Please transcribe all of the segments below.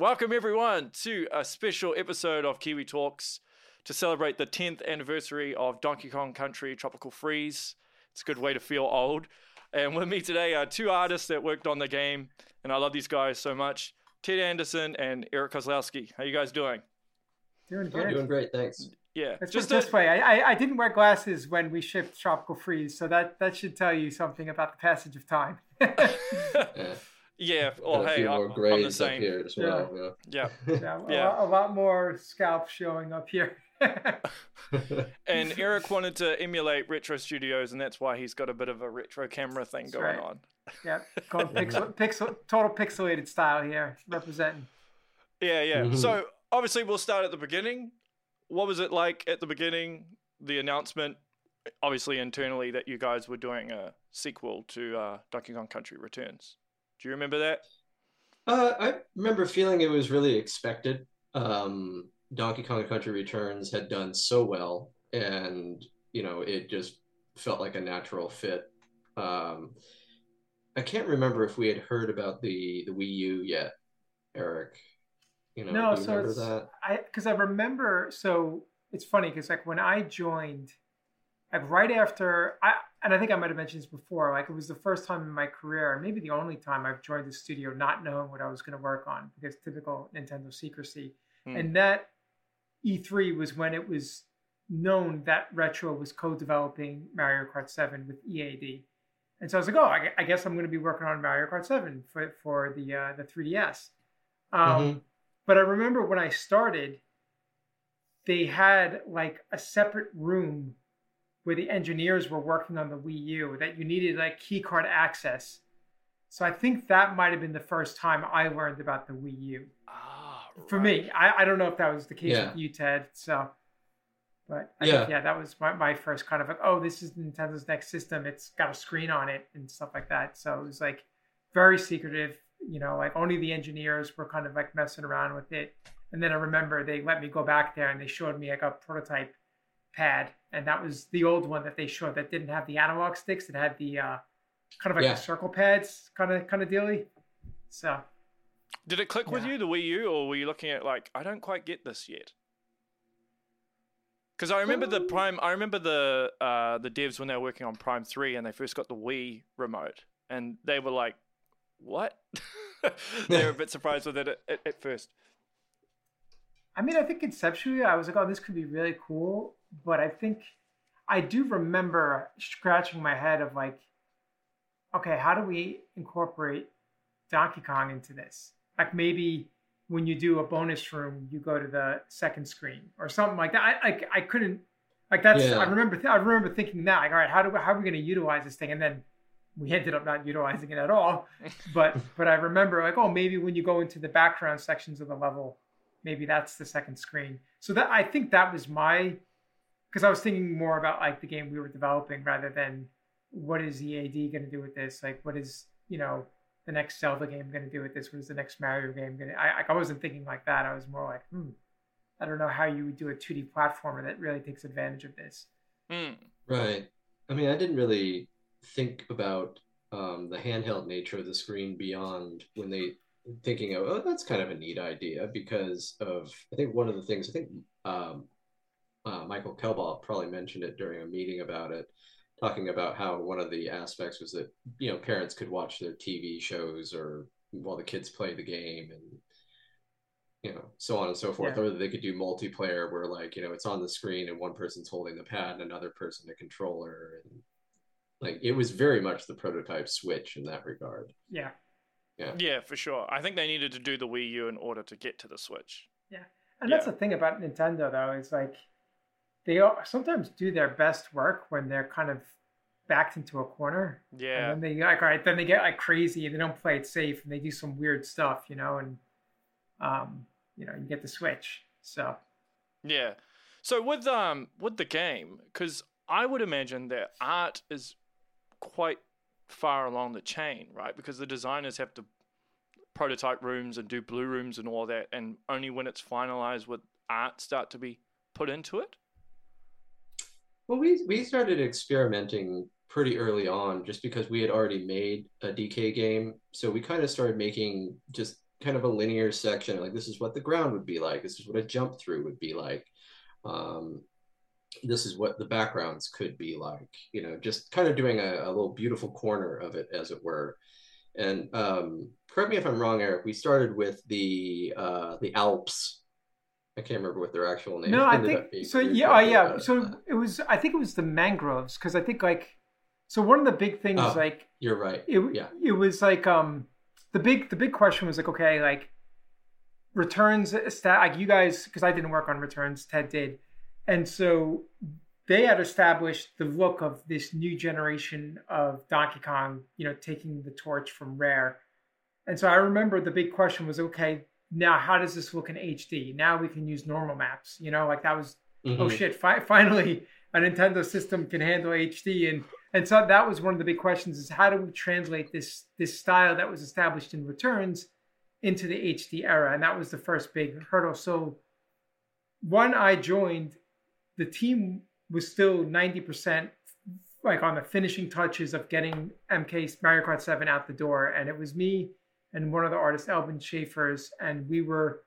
welcome everyone to a special episode of Kiwi Talks to celebrate the 10th anniversary of Donkey Kong Country Tropical Freeze. It's a good way to feel old. And with me today are two artists that worked on the game, and I love these guys so much Ted Anderson and Eric Kozlowsky. How you guys doing? Doing good. doing great, thanks. Yeah, Let's just put it a- this way. I, I, I didn't wear glasses when we shipped Tropical Freeze, so that, that should tell you something about the passage of time. Yeah. Yeah. Oh, a hey, I'm, more I'm the grades up same. here as well. Yeah. yeah, a, Yeah. Lot, a lot more scalps showing up here. And Eric wanted to emulate Retro Studios, and that's why he's got a bit of a retro camera thing That's going right. on. yeah, going pixel, pixel, total pixelated style here, representing. Yeah, yeah. Mhm. So obviously, we'll start at the beginning. What was it like at the beginning? The announcement, obviously internally, that you guys were doing a sequel to uh, Donkey Kong Country Returns. Do you remember that? Uh, I remember feeling it was really expected. Um, Donkey Kong Country Returns had done so well, and you know, it just felt like a natural fit. Um, I can't remember if we had heard about the the Wii U yet, Eric. You know, No, you so it's, that? I because I remember. So it's funny because like when I joined, like right after I and I think I might have mentioned this before. Like it was the first time in my career, and maybe the only time I've joined the studio not knowing what I was going to work on because typical Nintendo secrecy. Hmm. And that E3 was when it was known that Retro was co-developing Mario Kart 7 with EAD. And so I was like, oh, I, I guess I'm going to be working on Mario Kart 7 for for the uh, the 3DS. Um, Mhm. But I remember when I started, they had like a separate room where the engineers were working on the Wii U that you needed like key card access. So I think that might have been the first time I learned about the Wii U. Ah, For right. me, I, I don't know if that was the case Yeah. with you, Ted. So, but I Yeah. think, yeah, that was my, my first kind of like, oh, this is Nintendo's next system. It's got a screen on it and stuff like that. So it was like very secretive, you know, like only the engineers were kind of like messing around with it. And then I remember they let me go back there and they showed me like a prototype pad. And that was the old one that they showed that didn't have the analog sticks. It had the uh, kind of like Yeah. the circle pads kind of kind of dealy. So Did it click with you, the Wii U, or were you looking at like, I don't quite get this yet? Because I remember the Um, Prime. I remember the uh, the devs when they were working on Prime Three, and they first got the Wii remote, and they were like, "What?" they were a bit surprised with it at, at, at first. I mean, I think conceptually, I was like, oh, this could be really cool. But I think I do remember scratching my head of like, okay, how do we incorporate Donkey Kong into this? Like maybe when you do a bonus room, you go to the second screen or something like that. I like I couldn't like that's Yeah. I remember th- I remember thinking that like, all right, how do we, how are we going to utilize this thing? And then we ended up not utilizing it at all. But but I remember like, oh, maybe when you go into the background sections of the level, maybe that's the second screen. So that I think that was my because I was thinking more about like the game we were developing rather than what is EAD going to do with this? Like what is you know the next Zelda game going to do with this? What is the next Mario game going to? I I wasn't thinking like that. I was more like, hmm, I don't know how you would do a 2D platformer that really takes advantage of this. Hmm. Right. I mean, I didn't really think about um, the handheld nature of the screen beyond when they thinking of, oh, that's kind of a neat idea because of, I think one of the things, I think um, uh, Michael Kelbaugh probably mentioned it during a meeting about it, talking about how one of the aspects was that, you know, parents could watch their TV shows or while the kids play the game and, you know, so on and so forth. Yeah. Or they could do multiplayer where, like, you know, it's on the screen and one person's holding the pad and another person the controller. And like, it was very much the prototype Switch in that regard. Yeah. Yeah, Yeah, for sure. I think they needed to do the Wii U in order to get to the Switch. Yeah. And that's the thing about Nintendo, though, is like they sometimes do their best work when they're kind of backed into a corner. Yeah. And then they like, all right, then they get like crazy and they don't play it safe and they do some weird stuff, you know, and um, you know, you get the switch. So Yeah. So with um with the game, because I would imagine that art is quite far along the chain, right? Because the designers have to prototype rooms and do blue rooms and all that, and only when it's finalized would art start to be put into it. Well, we we started experimenting pretty early on just because we had already made a DK game. So we kind of started making just kind of a linear section. Like this is what the ground would be like. This is what a jump through would be like. Um, this is what the backgrounds could be like. You know, just kind of doing a, a little beautiful corner of it, as it were. And um, correct me if I'm wrong, Eric. We started with the uh, the Alps. I can't remember what their actual name. No, I think so. Yeah, uh, yeah. So that. it was. I think it was the mangroves because I think like, so one of the big things Oh. like you're right. it Yeah. it was like um the big the big question was like okay like returns stat like you guys because I didn't work on returns Ted did and so they had established the look of this new generation of Donkey Kong you know taking the torch from Rare and so I remember the big question was okay now how does this look in HD now we can use normal maps you know like that was oh Mhm. shit fi- finally a nintendo system can handle hd and and so that was one of the big questions is how do we translate this this style that was established in returns into the hd era? And that was the first big hurdle. So when i joined the team was still 90% like on the finishing touches of getting mk mario kart 7 out the door. And it was me and one of the artists elvin schaefer's and we were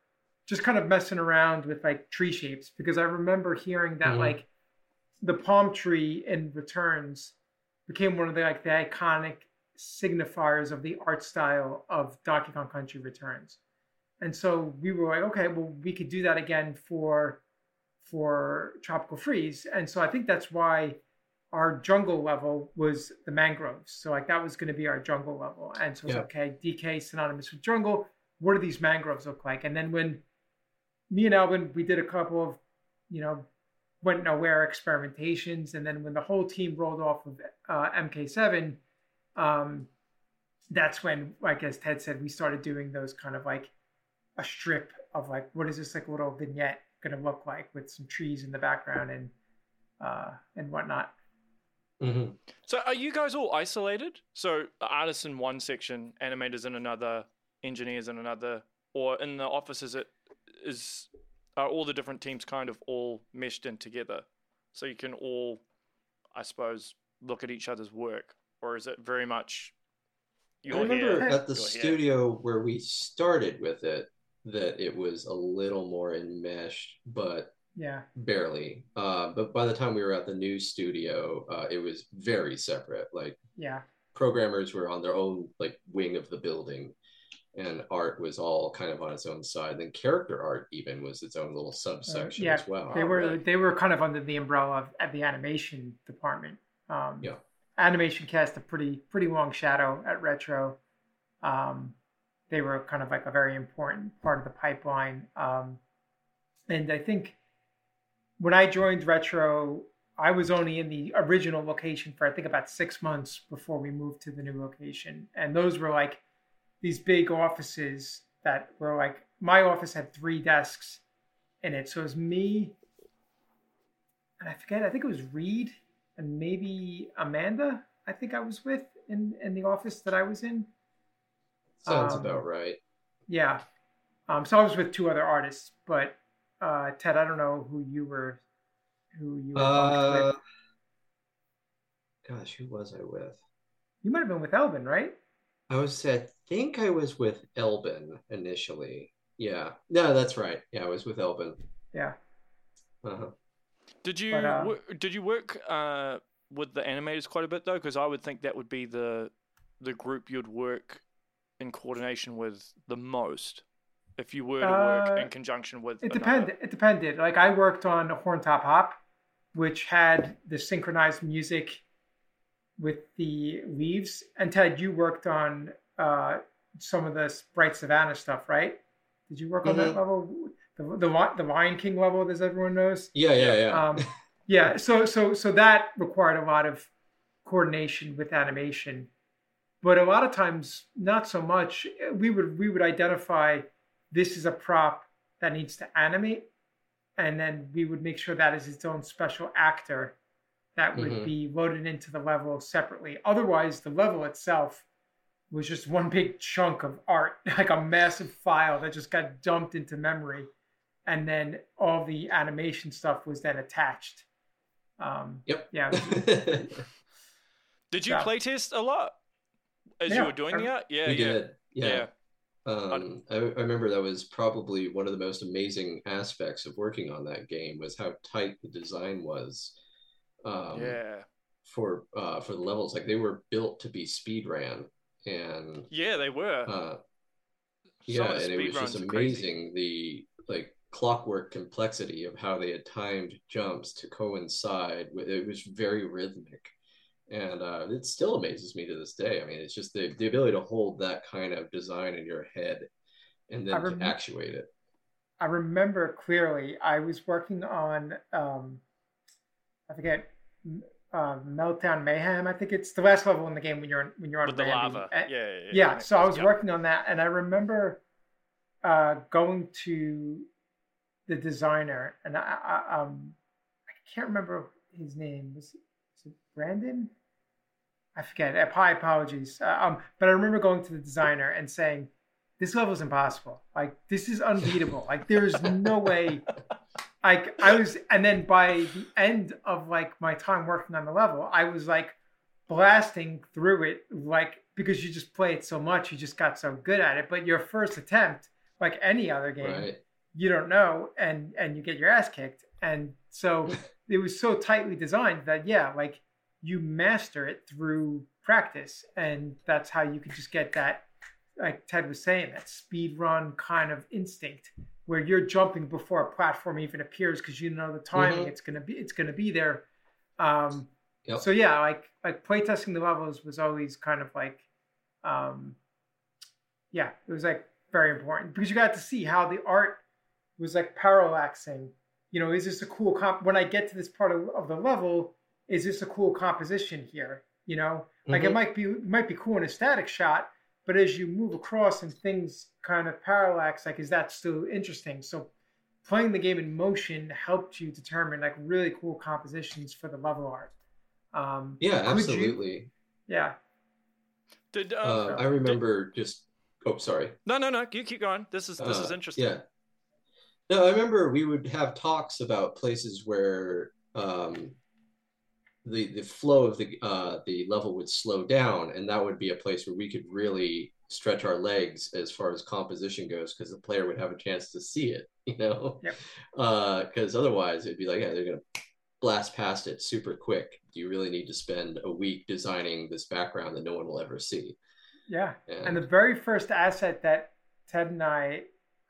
just kind of messing around with like tree shapes because I remember hearing that Mhm. like the palm tree in returns became one of the like the iconic signifiers of the art style of Donkey Kong Country Returns. And so we were like, okay, well, we could do that again for for Tropical Freeze. And so I think that's why our jungle level was the mangroves. So like that was going to be our jungle level. And so it's Yeah. okay, DK synonymous with jungle. What do these mangroves look like? And then when me and Alvin, we did a couple of, you know, went nowhere experimentations, and then when the whole team rolled off of uh, MK7, um, that's when, like as Ted said, we started doing those kind of like a strip of like, what is this like little vignette going to look like with some trees in the background and uh, and whatnot. Mhm. So are you guys all isolated? So artists in one section, animators in another, engineers in another, or in the office is it is are all the different teams kind of all meshed in together? So you can all, I suppose, look at each other's work, or is it very much I you're remember here, at the you're here? studio where we started with it that it was a little more enmeshed, but Yeah. barely. Uh, but by the time we were at the new studio, uh, it was very separate. Like Yeah. programmers were on their own like wing of the building, and art was all kind of on its own side. Then character art even was its own little subsection Uh, yeah, as well. They were they were kind of under the umbrella of at the animation department. Um, Yeah. Animation cast a pretty pretty long shadow at Retro. Um, they were kind of like a very important part of the pipeline. Um, and I think when I joined Retro, I was only in the original location for I think about six months before we moved to the new location. And those were like these big offices that were like my office had three desks in it. So it was me, and I forget. I think it was Reed and maybe Amanda. I think I was with in in the office that I was in. Sounds um, about right. Yeah. Um, so I was with two other artists, but uh, Ted, I don't know who you were, who you were Uh, with. gosh, who was I with? You might have been with Elvin, right? I was, I think I was with Elvin initially. Yeah. No, that's right. Yeah, I was with Elvin. Yeah. Uh-huh. Did you But, uh, wo- did you work uh, with the animators quite a bit though? Because I would think that would be the the group you'd work in coordination with the most if you were to work Uh, in conjunction with. It another- depended. It depended. Like I worked on a Horntop Hop, which had the synchronized music with the leaves. And Ted, you worked on uh, some of the Bright Savannah stuff, right? Did you work on that Mhm. level? The the the Lion King level, as everyone knows. Yeah, yeah, yeah. Um, yeah. So so so that required a lot of coordination with animation, but a lot of times not so much. We would we would identify this is a prop that needs to animate, and then we would make sure that is its own special actor that would Mhm. be loaded into the level separately. Otherwise, the level itself was just one big chunk of art, like a massive file that just got dumped into memory, and then all the animation stuff was then attached. Um, Yep. Yeah. Did you Yeah. playtest a lot as you were doing I- that? Yeah, we yeah, did. Yeah. yeah. Um, I, I remember that was probably one of the most amazing aspects of working on that game was how tight the design was. Um, yeah. For uh, for the levels, like they were built to be speed ran, and Yeah, they were. uh, yeah, and it was just crazy. amazing the like clockwork complexity of how they had timed jumps to coincide. with It was very rhythmic, and uh, it still amazes me to this day. I mean, it's just the the ability to hold that kind of design in your head and then rem- to actuate it. I remember clearly. I was working on, um, I forget, uh, Meltdown Mayhem. I think it's the last level in the game when you're when you're on With the lava. And- Yeah, yeah, yeah. yeah so i was Yeah. working on that and i remember uh, going to the designer and I, I um i can't remember his name was, was it brandon i forget my apologies. Uh, um but i remember going to the designer and saying this level is impossible. Like this is unbeatable. Like there's no way like i was and then by the end of like my time working on the level i was like blasting through it like because you just play it so much you just got so good at it. But your first attempt like any other game Right. you don't know and and you get your ass kicked. And so it was so tightly designed that yeah like you master it through practice and that's how you could just get that like ted was saying that speed run kind of instinct where you're jumping before a platform even appears because you know the timing Mhm. it's going to be it's going to be there um Yep. so yeah like like playtesting the levels was always kind of like um yeah it was like very important because you got to see how the art was like parallaxing you know is this a cool comp when i get to this part of, of the level is this a cool composition here you know like it Mhm. might be it might be cool in a static shot but as you move across and things kind of parallax like is that still interesting so playing the game in motion helped you determine like really cool compositions for the level art um Yeah, Could you- absolutely. yeah Did, uh, Uh, I did- remember just. Oh, sorry. no, no, no. You keep going. This is this is Uh, interesting. Yeah. No, I remember we would have talks about places where um, the the flow of the uh, the level would slow down, and that would be a place where we could really stretch our legs as far as composition goes, because the player would have a chance to see it, you know. Yep. Because otherwise, it'd be like, yeah, they're gonna blast past it super quick. Do you really need to spend a week designing this background that no one will ever see? yeah And, and the very first asset that ted and i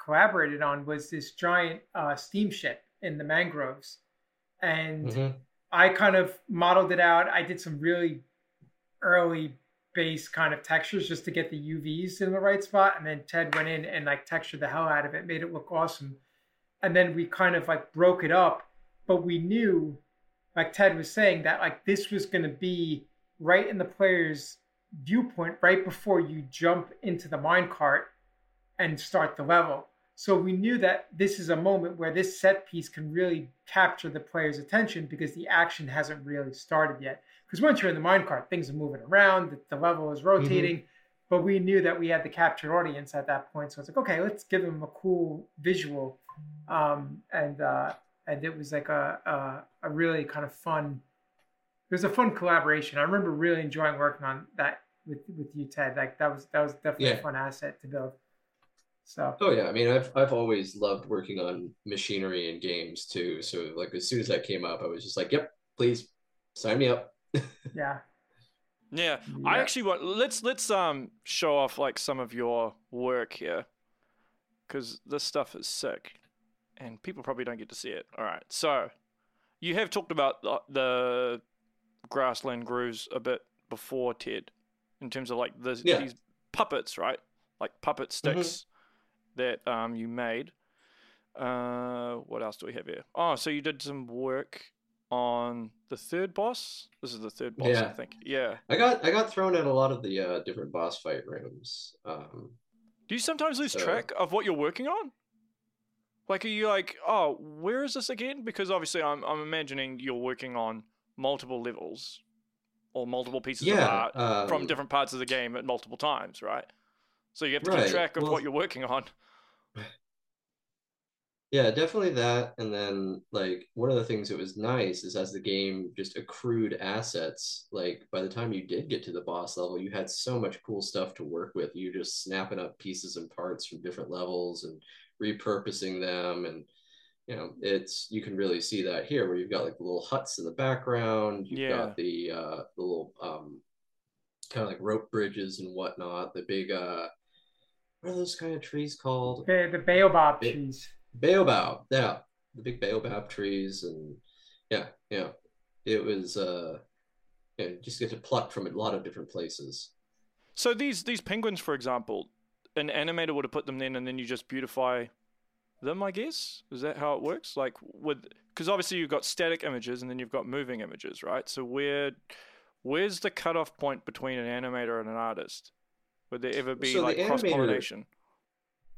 collaborated on was this giant uh, steamship in the mangroves and Mhm. I kind of modeled it out. I did some really early base kind of textures just to get the UVs in the right spot. And then Ted went in and like textured the hell out of it, made it look awesome. And then we kind of like broke it up, but we knew, like Ted was saying, that like this was going to be right in the player's viewpoint right before you jump into the minecart and start the level. So we knew that this is a moment where this set piece can really capture the player's attention because the action hasn't really started yet. Because once you're in the minecart, things are moving around, the, the level is rotating. But we knew that we had the captured audience at that point, so it's like, okay, let's give them a cool visual, um, and uh, and it was like a, a a really kind of fun. It was a fun collaboration. I remember really enjoying working on that with with you, Ted. Like that was that was definitely Yeah. a fun asset to build. So Oh yeah, I mean, I've I've always loved working on machinery and games too. So like as soon as that came up, I was just like, "Yep, please sign me up." yeah, Yeah, I actually want let's let's um show off like some of your work here, because this stuff is sick, and people probably don't get to see it. All right, so you have talked about the, the grassland grooves a bit before Ted, in terms of like the, Yeah. these puppets, right? Like puppet sticks that um you made. Uh, what else do we have here? Oh, so you did some work on the third boss. This is the third boss, I think. Yeah. I got I got thrown in a lot of the uh, different boss fight rooms. Um, Do you sometimes lose Uh, track of what you're working on? Like, are you like, oh, where is this again? Because obviously, I'm I'm imagining you're working on multiple levels or multiple pieces of art um, from different parts of the game at multiple times, right? So you have to keep track of well- what you're working on. Yeah, definitely that. And then like one of the things that was nice is as the game just accrued assets, like by the time you did get to the boss level, you had so much cool stuff to work with. You're just snapping up pieces and parts from different levels and repurposing them and you know, it's you can really see that here where you've got like the little huts in the background, you've Yeah. got the uh the little um kind of like rope bridges and whatnot, the big uh what are those kind of trees called? The, the baobab Ba- trees. Baobab, yeah, the big baobab trees, and yeah, yeah, it was uh, yeah, you just get to pluck from a lot of different places. So these these penguins, for example, an animator would have put them in, and then you just beautify them. I guess is that how it works? Like with because obviously you've got static images and then you've got moving images, right? So where where's the cutoff point between an animator and an artist? Would there ever be So the like animator- cross pollination?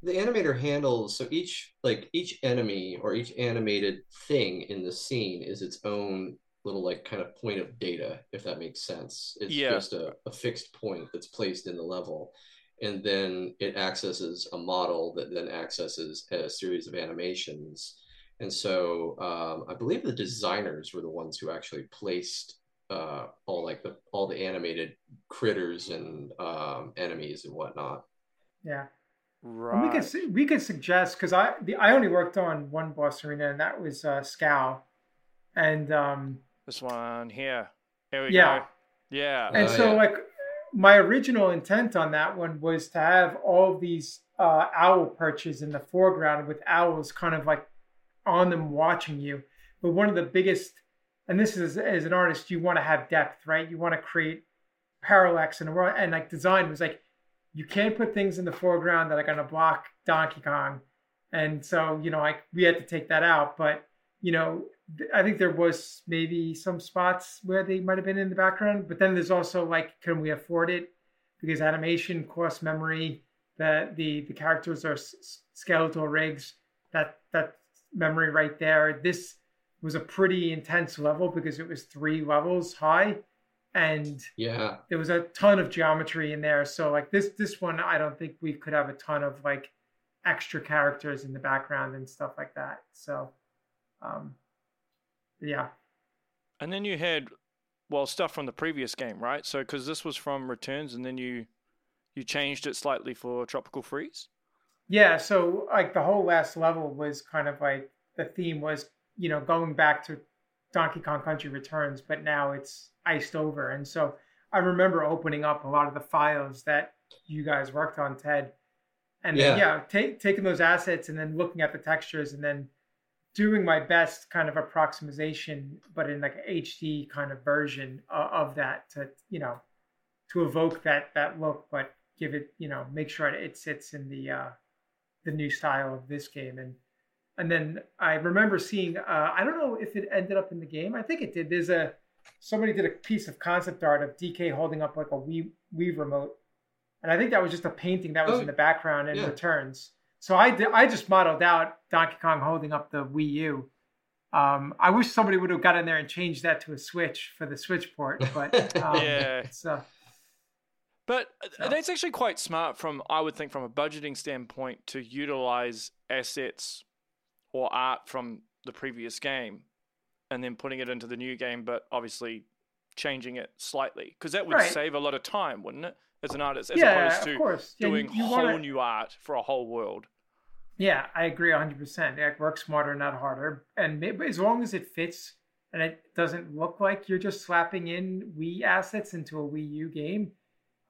The animator handles so each like each enemy or each animated thing in the scene is its own little like kind of point of data, if that makes sense. It's Yeah. just a, a fixed point that's placed in the level. And then it accesses a model that then accesses a series of animations. And so um, I believe the designers were the ones who actually placed uh, all like the all the animated critters and um, enemies and whatnot. Yeah. And Right. we could we could suggest because I the, I only worked on one boss arena and that was uh, Skowl, and um, This one here. Here we Yeah. go. Yeah. and Oh, so yeah. like my original intent on that one was to have all these uh, owl perches in the foreground with owls kind of like on them watching you. But one of the biggest, and this is as an artist, you want to have depth, right? You want to create parallax in the world, and like design was like you can't put things in the foreground that are going to block Donkey Kong, and so you know like we had to take that out. But you know I think there was maybe some spots where they might have been in the background, but then there's also like, can we afford it? Because animation costs memory. The the the characters are skeletal rigs. That that memory right there. This was a pretty intense level because it was three levels high, and Yeah, there was a ton of geometry in there. So like this this one, I don't think we could have a ton of like extra characters in the background and stuff like that. So, um, yeah, And then you had, well, stuff from the previous game, right? So because this was from Returns, and then you you changed it slightly for Tropical Freeze. yeah. So like the whole last level was kind of like the theme was you know going back to Donkey Kong Country Returns, but now it's iced over. And so I remember opening up a lot of the files that you guys worked on, Ted, and then Yeah. yeah, take, taking those assets and then looking at the textures and then doing my best kind of approximation, but in like HD kind of version of, of that to you know to evoke that that look, but give it you know make sure it sits in the uh, the new style of this game and and then I remember seeing uh, I don't know if it ended up in the game. I think it did. There's a somebody did a piece of concept art of DK holding up like a Wii Wii remote, and I think that was just a painting that was Oh, in the background and yeah. returns. So I did, I just modeled out Donkey Kong holding up the Wii U. Um, I wish somebody would have got in there and changed that to a Switch for the Switch port, but um, Yeah. it's, uh, But uh, So- that's actually quite smart from I would think from a budgeting standpoint to utilize assets or art from the previous game and then putting it into the new game, but obviously changing it slightly because that would Right. save a lot of time, wouldn't it? As an artist, as yeah, opposed to course. Yeah, doing you whole wanna- new art for a whole world. Yeah, I agree 100%. Like, work smarter, not harder. And maybe as long as it fits and it doesn't look like you're just slapping in Wii assets into a Wii U game,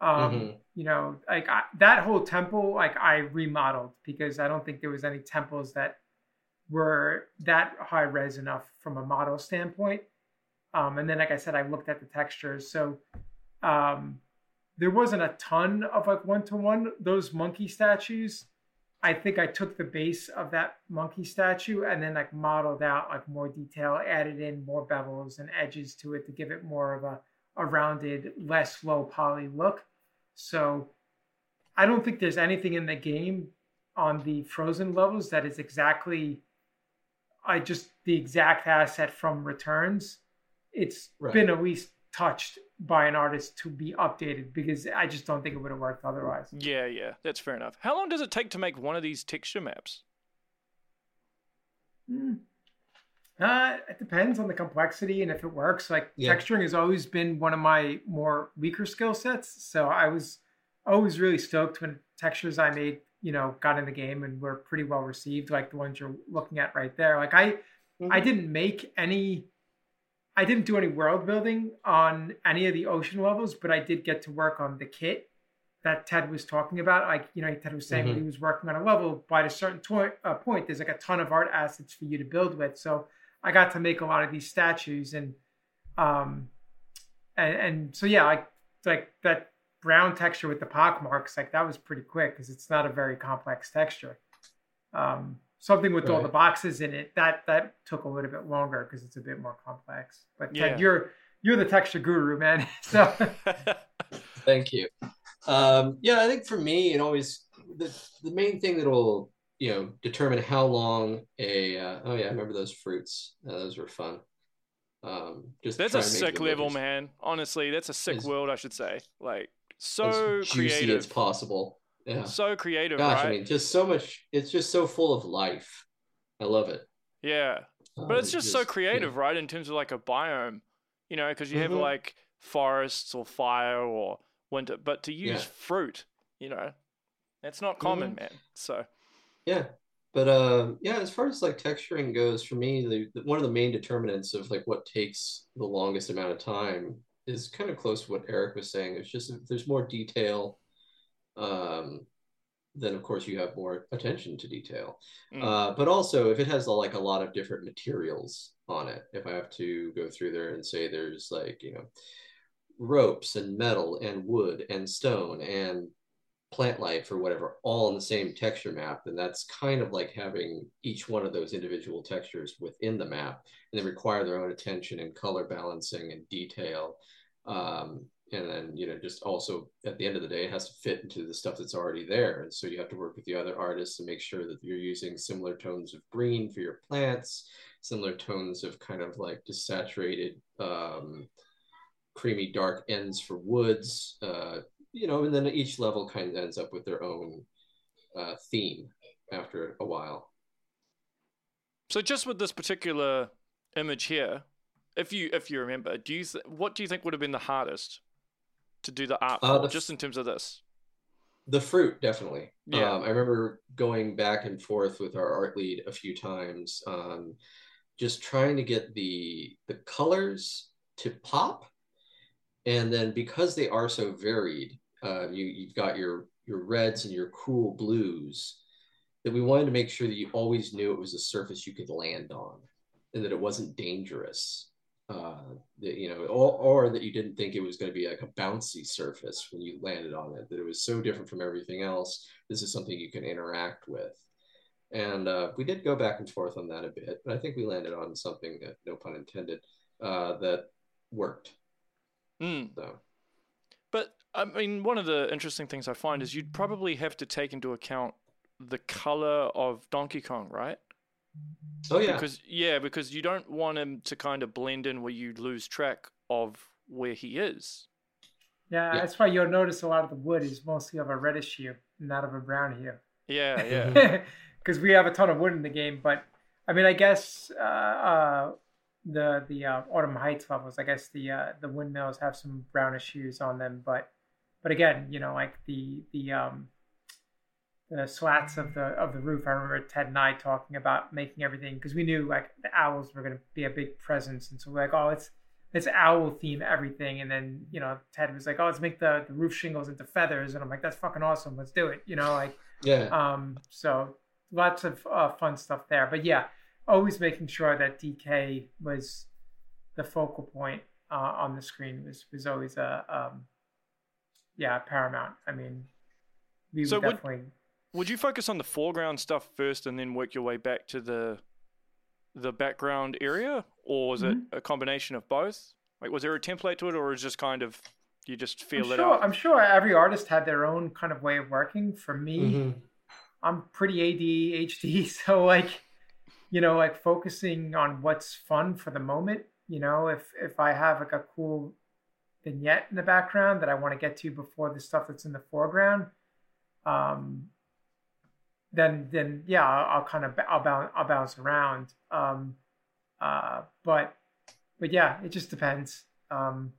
um, Mhm. you know, like I, that whole temple, like I remodeled because I don't think there was any temples that were that high res enough from a model standpoint. Um, and then, like I said, I looked at the textures. So um, there wasn't a ton of like one to one. Those monkey statues, I think I took the base of that monkey statue and then like modeled out like more detail, added in more bevels and edges to it to give it more of a, a rounded, less low poly look. So I don't think there's anything in the game on the frozen levels that is exactly I just the exact asset from returns. It's Right. been at least touched by an artist to be updated because I just don't think it would have worked otherwise. Yeah, yeah, that's fair enough. How long does it take to make one of these texture maps? Mm. Uh, it depends on the complexity and if it works. Like Yeah. texturing has always been one of my more weaker skill sets. So I was always really stoked when textures I made, you know, got in the game and were pretty well received, like the ones you're looking at right there. Like I, I didn't make any, I didn't do any world building on any of the ocean levels, but I did get to work on the kit that Ted was talking about. Like, you know, Ted was saying when he was working on a level, by a certain to- uh, point, there's like a ton of art assets for you to build with. So I got to make a lot of these statues and, um, and, and so, yeah, like, like that brown texture with the pock marks, like that was pretty quick because it's not a very complex texture. Um, something with all the boxes in it that that took a little bit longer because it's a bit more complex. But Ted, Yeah. you're you're the texture guru, man. So Thank you. Um, yeah, I think for me, it always the the main thing that'll you know determine how long a uh, oh yeah, I remember those fruits. Uh, those were fun. Um, just That's a sick level, man. Honestly, that's a sick as- world, I should say. Like As so juicy creative, as possible. Yeah. so creative, Gosh, right? I mean, just so much. It's just so full of life. I love it. yeah, Uh, but it's just, so yeah. creative, right? In terms of like a biome, you know, because you have Mhm. like forests or fire or winter, but to use Yeah. fruit, you know, it's not common, Mm-hmm. man. So Yeah, but uh, yeah, as far as like texturing goes, for me, the, the one of the main determinants of like what takes the longest amount of time is kind of close to what Eric was saying. It's just there's more detail, um, then of course you have more attention to detail. Mm. Uh, but also if it has like a lot of different materials on it, if I have to go through there and say there's like you know ropes and metal and wood and stone and plant life or whatever all in the same texture map then that's kind of like having each one of those individual textures within the map and they require their own attention and color balancing and detail um, and then you know just also at the end of the day it has to fit into the stuff that's already there and so you have to work with the other artists to make sure that you're using similar tones of green for your plants similar tones of kind of like desaturated, um, creamy dark ends for woods uh, you know, and then each level kind of ends up with their own uh, theme after a while. So just with this particular image here, if you if you remember, do you th- what do you think would have been the hardest to do the art Uh, for, the just in terms of this? The fruit, definitely. Yeah. Um, I remember going back and forth with our art lead a few times, um, just trying to get the the colors to pop, and then because they are so varied, uh, you you've got your your reds and your cool blues, that we wanted to make sure that you always knew it was a surface you could land on, and that it wasn't dangerous. Uh, that you know, or, or that you didn't think it was going to be like a bouncy surface when you landed on it. That it was so different from everything else. This is something you can interact with, and uh, we did go back and forth on that a bit. But I think we landed on something that, no pun intended, uh, that worked. Mm. So But I mean, one of the interesting things I find is you'd probably have to take into account the color of Donkey Kong, right? Oh yeah, Because yeah, because you don't want him to kind of blend in where you lose track of where he is. yeah, Yeah. that's why you'll notice a lot of the wood is mostly of a reddish hue, not of a brown hue. Yeah, yeah. because we have a ton of wood in the game. But I mean, I guess uh, uh, the the uh, Autumn Heights levels, I guess the uh, the windmills have some brownish hues on them. But but again, you know, like the the um, the slats of the of the roof. I remember Ted and I talking about making everything because we knew like the owls were going to be a big presence, and so we're like, oh, let's let's owl theme everything. And then you know, Ted was like, oh, let's make the the roof shingles into feathers, and I'm like, that's fucking awesome. Let's do it. You know, like. yeah. Um, so lots of uh, fun stuff there. But yeah, always making sure that DK was the focal point uh, on the screen was was always a um, yeah paramount. I mean, we So would would- definitely Would you focus on the foreground stuff first and then work your way back to the the background area, or was Mm-hmm. it a combination of both? Like, was there a template to it, or is just kind of you just I'm feel it sure, out? I'm sure every artist had their own kind of way of working. For me, Mhm. I'm pretty ADHD, so like, you know, like focusing on what's fun for the moment. You know, if if I have like a cool vignette in the background that I want to get to before the stuff that's in the foreground, um, then then yeah, I'll, I'll kind of I'll bounce I'll bounce around. Um, uh, but but yeah, it just depends. Um,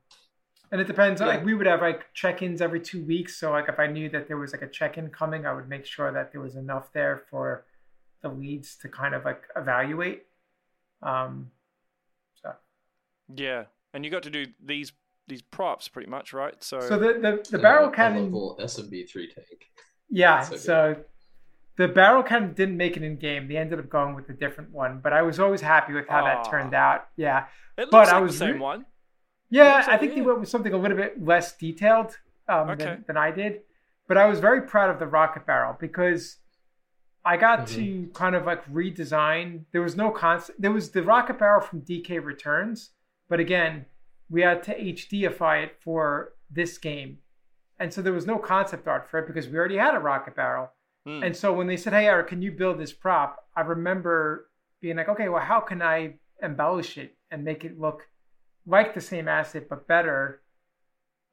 and it depends. Yeah. Like we would have like check-ins every two weeks. So like if I knew that there was like a check-in coming, I would make sure that there was enough there for the leads to kind of like evaluate. Um, so Yeah, and you got to do these these props pretty much, right? So, so the the, the And barrel a- a cannon. local SMB three tank. Yeah, So so, good. The barrel kind of didn't make it in game. They ended up going with a different one, but I was always happy with how Aw. that turned out. Yeah, it but looks I was the same re- one. yeah. Looks I like- think they went with something a little bit less detailed um, Okay. than, than I did, but I was very proud of the rocket barrel because I got Mhm. to kind of like redesign. There was no concept. There was the rocket barrel from DK Returns, but again, we had to HDify it for this game, and so there was no concept art for it because we already had a rocket barrel. Hmm. And so when they said, "Hey, Eric, can you build this prop?" I remember being like, "Okay, well, how can I embellish it and make it look like the same asset but better?"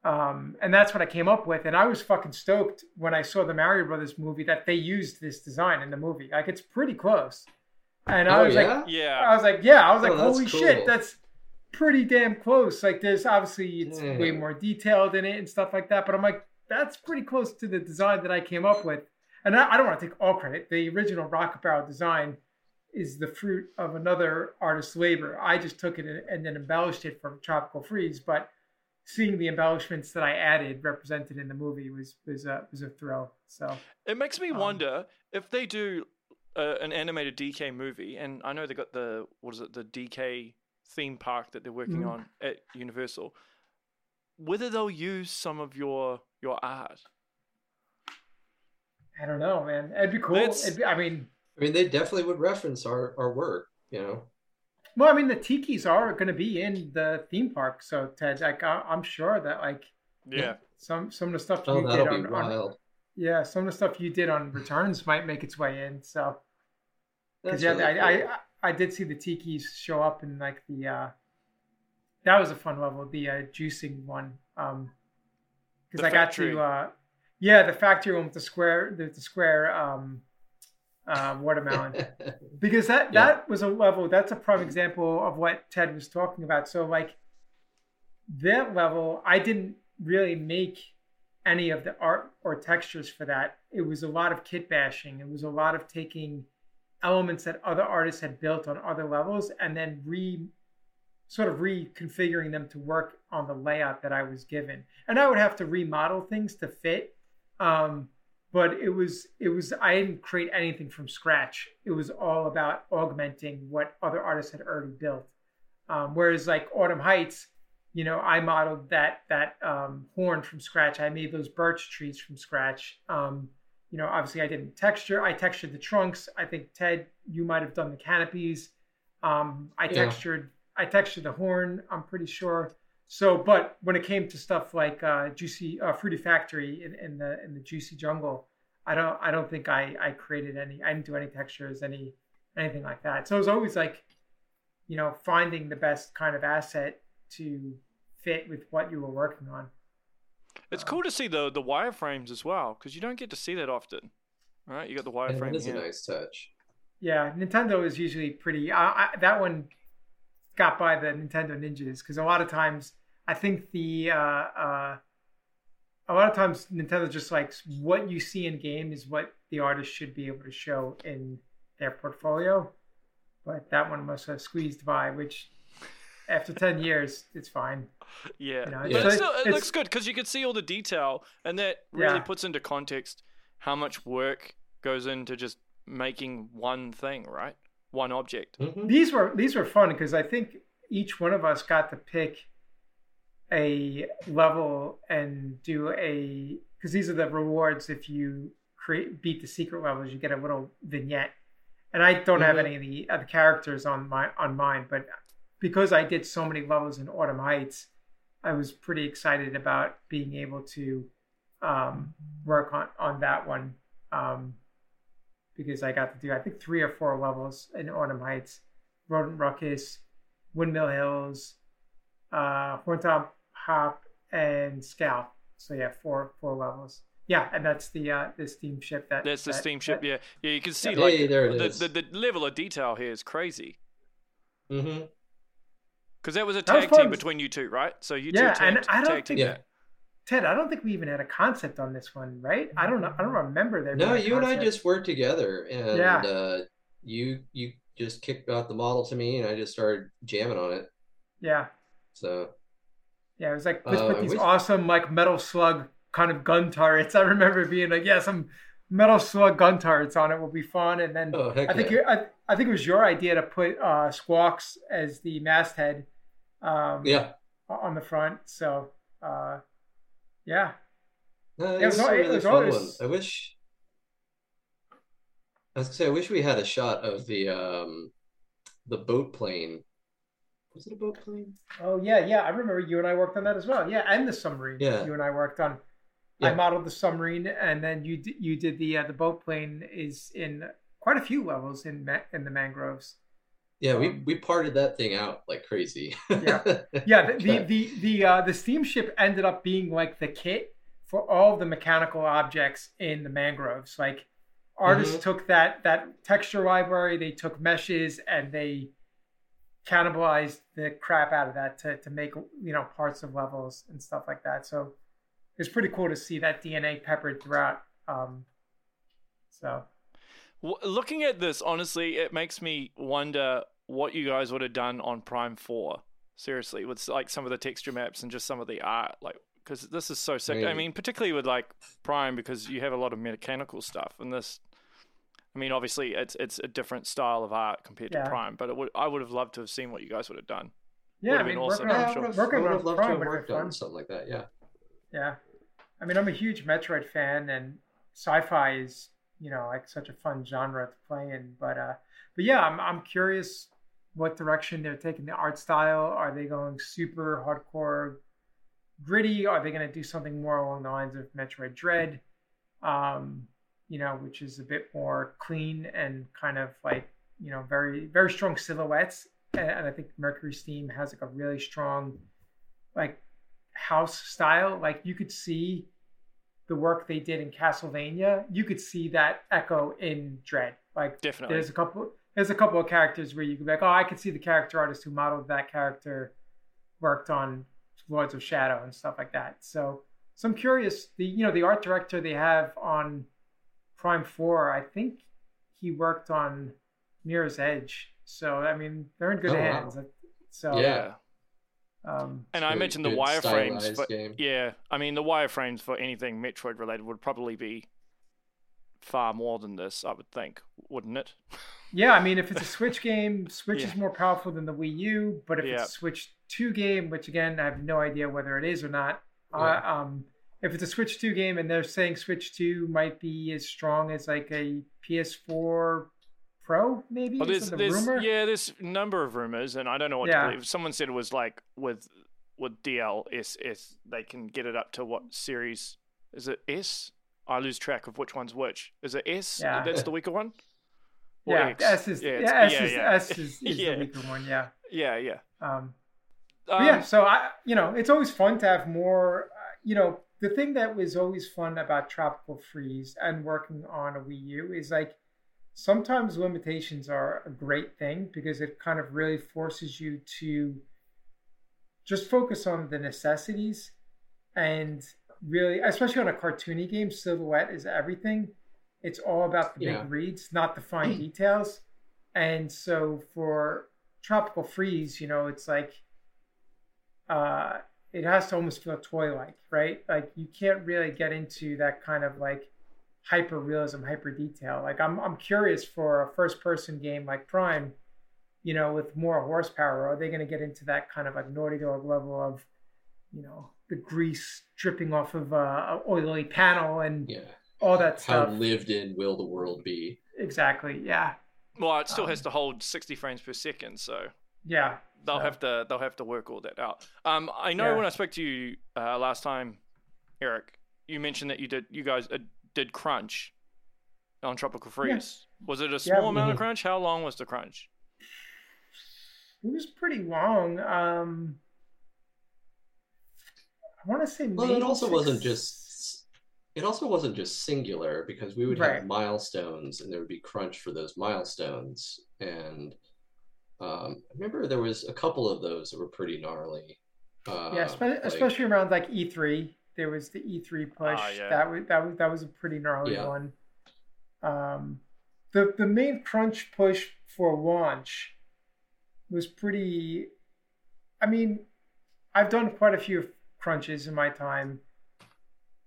Um, and that's what I came up with. And I was fucking stoked when I saw the Mario Brothers movie that they used this design in the movie. Like it's pretty close. And I Oh, was yeah? like, yeah, I was like, yeah, I was Oh, like, that's holy cool. shit, that's pretty damn close. Like, there's obviously it's Yeah. way more detailed in it and stuff like that, but I'm like, that's pretty close to the design that I came up with. And I, I don't want to take all credit. The original Rocket Barrel design is the fruit of another artist's labor. I just took it and, then embellished it from Tropical Freeze, but seeing the embellishments that I added represented in the movie was was a was a thrill. So It makes me Um, wonder if they do uh, an animated DK movie, and I know they got the what is it, the DK theme park that they're working Mhm. on at Universal. Whether they'll use some of your your art. I don't know, man. It'd be cool. It'd be, I mean, I mean, they definitely would reference our, our work, you know. Well, I mean, the tikis are going to be in the theme park, so Ted, like, I, I'm sure that like Yeah, some some of the stuff Oh, you that'll did be on, on wild. yeah, some of the stuff you did on returns might make its way in. So because yeah, really I, cool. I I did see the tikis show up in like the uh that was a fun level, the uh, juicing one. Um, because I got factory. to uh yeah, the factory one with the square the, the square um uh, watermelon. Because that Yeah. that was a level that's a prime example of what ted was talking about. So like that level i didn't really make any of the art or textures for that. It was a lot of kit bashing. It was a lot of taking elements that other artists had built on other levels and then re sort of reconfiguring them to work on the layout that i was given. And i would have to remodel things to fit um, but it was it was I didn't create anything from scratch. It was all about augmenting what other artists had already built. Um, whereas like Autumn Heights, you know, I modeled that that um, horn from scratch. I made those birch trees from scratch. Um, you know, obviously I didn't texture. I textured the trunks. I think Ted, you might have done the canopies. Um, I Yeah. textured I textured the horn. I'm pretty sure. So, but when it came to stuff like uh, Juicy uh, Fruity Factory in, in the in the Juicy Jungle, I don't I don't think I I created any. I didn't do any textures, any anything like that. So it was always like, you know, finding the best kind of asset to fit with what you were working on. it's Uh, cool to see the the wireframes as well because you don't get to see that often, right? You got the Yeah, wireframe that is a nice touch. Yeah, Nintendo is usually pretty. I, I, that one got by the Nintendo Ninjas because a lot of times I think the uh, uh, a lot of times Nintendo just likes what you see in game is what the artist should be able to show in their portfolio. But that one must have squeezed by, which after ten years, it's fine. Yeah, You know, but it's- it still it it's- looks good because you can see all the detail, and that really Yeah. puts into context how much work goes into just making one thing, right? One object. Mhm. these were these were fun because I think each one of us got to pick a level and do a because these are the rewards if you create beat the secret levels you get a little vignette and I don't have Mhm. any of the other characters on my on mine but because I did so many levels in Autumn Heights I was pretty excited about being able to um, work on on that one um, because I got to do I think three or four levels in Autumn Heights, Rodent Ruckus, Windmill Hills, uh, Horntop Hop, and Skowl. So yeah, four four levels. Yeah, and that's the uh, the steamship that. That's the that- steamship. that- yeah, yeah. You can see Hey, like there the, is. the the level of detail here is crazy. Mm-hmm. Because that was a That was tag team between you two, right? So you Yeah, two and I don't tag think- team Yeah. Ted, I don't think we even had a concept on this one, right? I don't know. I don't remember there. No, you and I just worked together, and Yeah. uh, you you just kicked out the model to me, and I just started jamming on it. Yeah, So yeah. It was like let's Uh, put these wish- awesome like metal slug kind of gun turrets. I remember being like, yeah, some metal slug gun turrets on it will be fun. And then oh I think yeah. you I, I think it was your idea to put uh, Squawks as the masthead. Um, yeah. on the front. So, uh, yeah, No, It was al- a really fun one. I wish. I was gonna say, I wish we had a shot of the um, the boat plane. Was it a boat plane? oh yeah, yeah. I remember you and I worked on that as well. Yeah, and the submarine. Yeah. you and I worked on. Yeah. I modeled the submarine, and then you d- you did the uh, the boat plane is in quite a few levels in ma- in the mangroves. Yeah, we Um, we parted that thing out like crazy. Yeah. Yeah, the the the the, uh, the steamship ended up being like the kit for all of the mechanical objects in the mangroves. Like artists Mhm. took that that texture library, they took meshes, and they cannibalized the crap out of that to to make you know parts of levels and stuff like that. So it's pretty cool to see that DNA peppered throughout. Um, so W- Looking at this, honestly, it makes me wonder what you guys would have done on Prime Four. Seriously, with like some of the texture maps and just some of the art, like because this is so sick. I mean, particularly with like Prime because you have a lot of mechanical stuff, and this. I mean, obviously, it's it's a different style of art compared Yeah. to Prime, but it would I would have loved to have seen what you guys would have done. yeah, Would've I been mean, awesome, working I'm Yeah, I on sure. would have, working would have loved to Prime have would have worked on something like that. Yeah. Yeah. I mean, I'm a huge Metroid fan, and sci-fi is, you know, like such a fun genre to play in. But, uh, but yeah, I'm I'm curious what direction they're taking the art style. Are they going super hardcore, gritty? Are they going to do something more along the lines of Metroid Dread? Um, you know, which is a bit more clean and kind of like, you know, very very strong silhouettes. And, and I think Mercury Steam has like a really strong, like house style. Like you could see the work they did in Castlevania. You could see that echo in Dread. Like Definitely. there's a couple there's a couple of characters where you could be like, oh, I could see the character artist who modeled that character worked on Lords of Shadow and stuff like that. So so I'm curious. The you know the art director they have on Prime Four, I think he worked on Mirror's Edge. So I mean they're in good Oh, wow. hands. So Yeah. Um, And I mentioned the wireframes. stylized For, game. yeah, I mean the wireframes for anything Metroid related would probably be far more than this. I would think, wouldn't it? Yeah, I mean, if it's a Switch game, Switch Yeah. is more powerful than the Wii U. But if Yeah. it's a Switch 2 game, which again, I have no idea whether it is or not, uh, um, if it's a Switch 2 game and they're saying Switch 2 might be as strong as like a PS4 Pro, maybe? Well, there's, there's rumor? yeah, there's a number of rumors, and I don't know what Yeah. to believe. Someone said it was like with with DLSS, they can get it up to what series? Is it S? I lose track of which one's which. Is it S? Yeah. That's the weaker one. Or Yeah, X? S is, Yeah, yeah, S, yeah, is, yeah. S is, is Yeah. the weaker one, yeah. Yeah, yeah. Um, Um, yeah, so I, you know, it's always fun to have more. Uh, you know, the thing that was always fun about Tropical Freeze and working on a Wii U is like sometimes limitations are a great thing because it kind of really forces you to just focus on the necessities and really, especially on a cartoony game, silhouette is everything. It's all about the Yeah. big reads, not the fine details. And so for Tropical Freeze, you know, it's like uh, it has to almost feel toy-like, right? Like you can't really get into that kind of like hyper realism, hyper detail. Like I'm, I'm curious for a first-person game like Prime, you know, with more horsepower, are they going to get into that kind of like Naughty Dog level of, you know, the grease dripping off of uh, a oily panel and Yeah. all that stuff. How stuff? lived in will the world be? Exactly. Yeah. well, it still has um, to hold 60 frames per second, so Yeah. they'll So- have to they'll have to work all that out. Um, I know Yeah. when I spoke to you uh, last time, Eric, you mentioned that you did you guys uh, did crunch on Tropical Freeze. Was it a Yeah. small amount of crunch? How long was the crunch? It was pretty long. Um, I want to say Well, it also six- wasn't just it also wasn't just singular because we would Right. have milestones and there would be crunch for those milestones. And um, I remember there was a couple of those that were pretty gnarly. Uh, yeah, espe- like- especially around like E3. There was the E3 push. Ah, yeah. That was that was that was a pretty gnarly Yeah. one. Um, the the main crunch push for launch was pretty. I mean, I've done quite a few crunches in my time.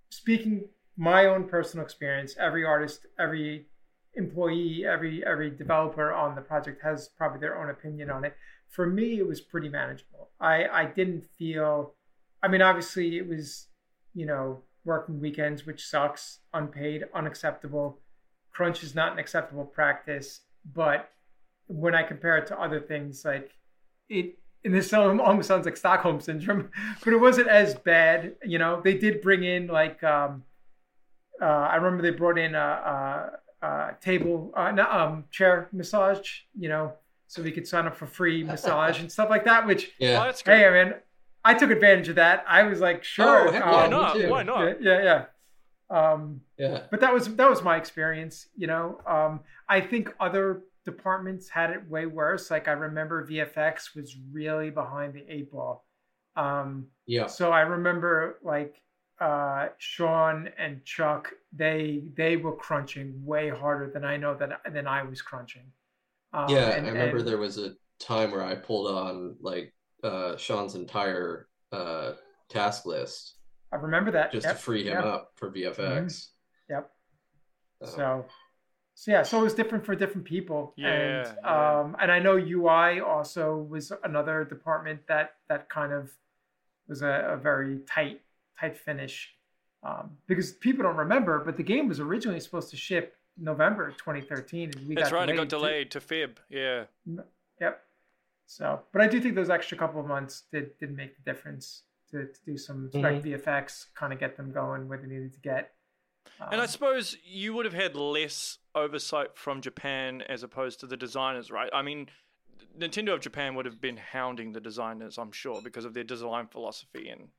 Speaking my own personal experience, every artist, every employee, every every developer on the project has probably their own opinion on it. For me, it was pretty manageable. I I didn't feel. I mean, obviously, it was you know working weekends, which sucks, unpaid, unacceptable. Crunch is not an acceptable practice, but when I compare it to other things, like it, and this sound- almost sounds like Stockholm syndrome, but it wasn't as bad. You know, they did bring in like um, uh, I remember they brought in a, a, a table, uh, no, um, chair massage. You know, so we could sign up for free massage and stuff like that. Which yeah, that's good. hey, I mean, I took advantage of that. I was like, sure, Oh, heck um, yeah, Why me not? Why not? yeah, yeah, yeah. Um, yeah. but that was that was my experience you know um, i think other departments had it way worse like i remember vfx was really behind the eight ball um, Yeah. so i remember like uh, sean and chuck they they were crunching way harder than i know that than i was crunching um, Yeah, and- I remember and- there was a time where I pulled on like uh Sean's entire uh task list i remember that just Yep, to free him yep, up for VFX. yep So, So, so yeah, so it was different for different people. Yeah, and yeah. um, and I know UI also was another department that that kind of was a, a very tight tight finish. Um, because people don't remember, but the game was originally supposed to ship November 2013, and we That's got right. It delayed got to- delayed to Feb. Yeah. Yep. So, but I do think those extra couple of months did did make the difference to, to do some spec VFX, kind of get them going where they needed to get. And I Um, suppose you would have had less oversight from Japan as opposed to the designers, right? I mean, Nintendo of Japan would have been hounding the designers, I'm sure, because of their design philosophy and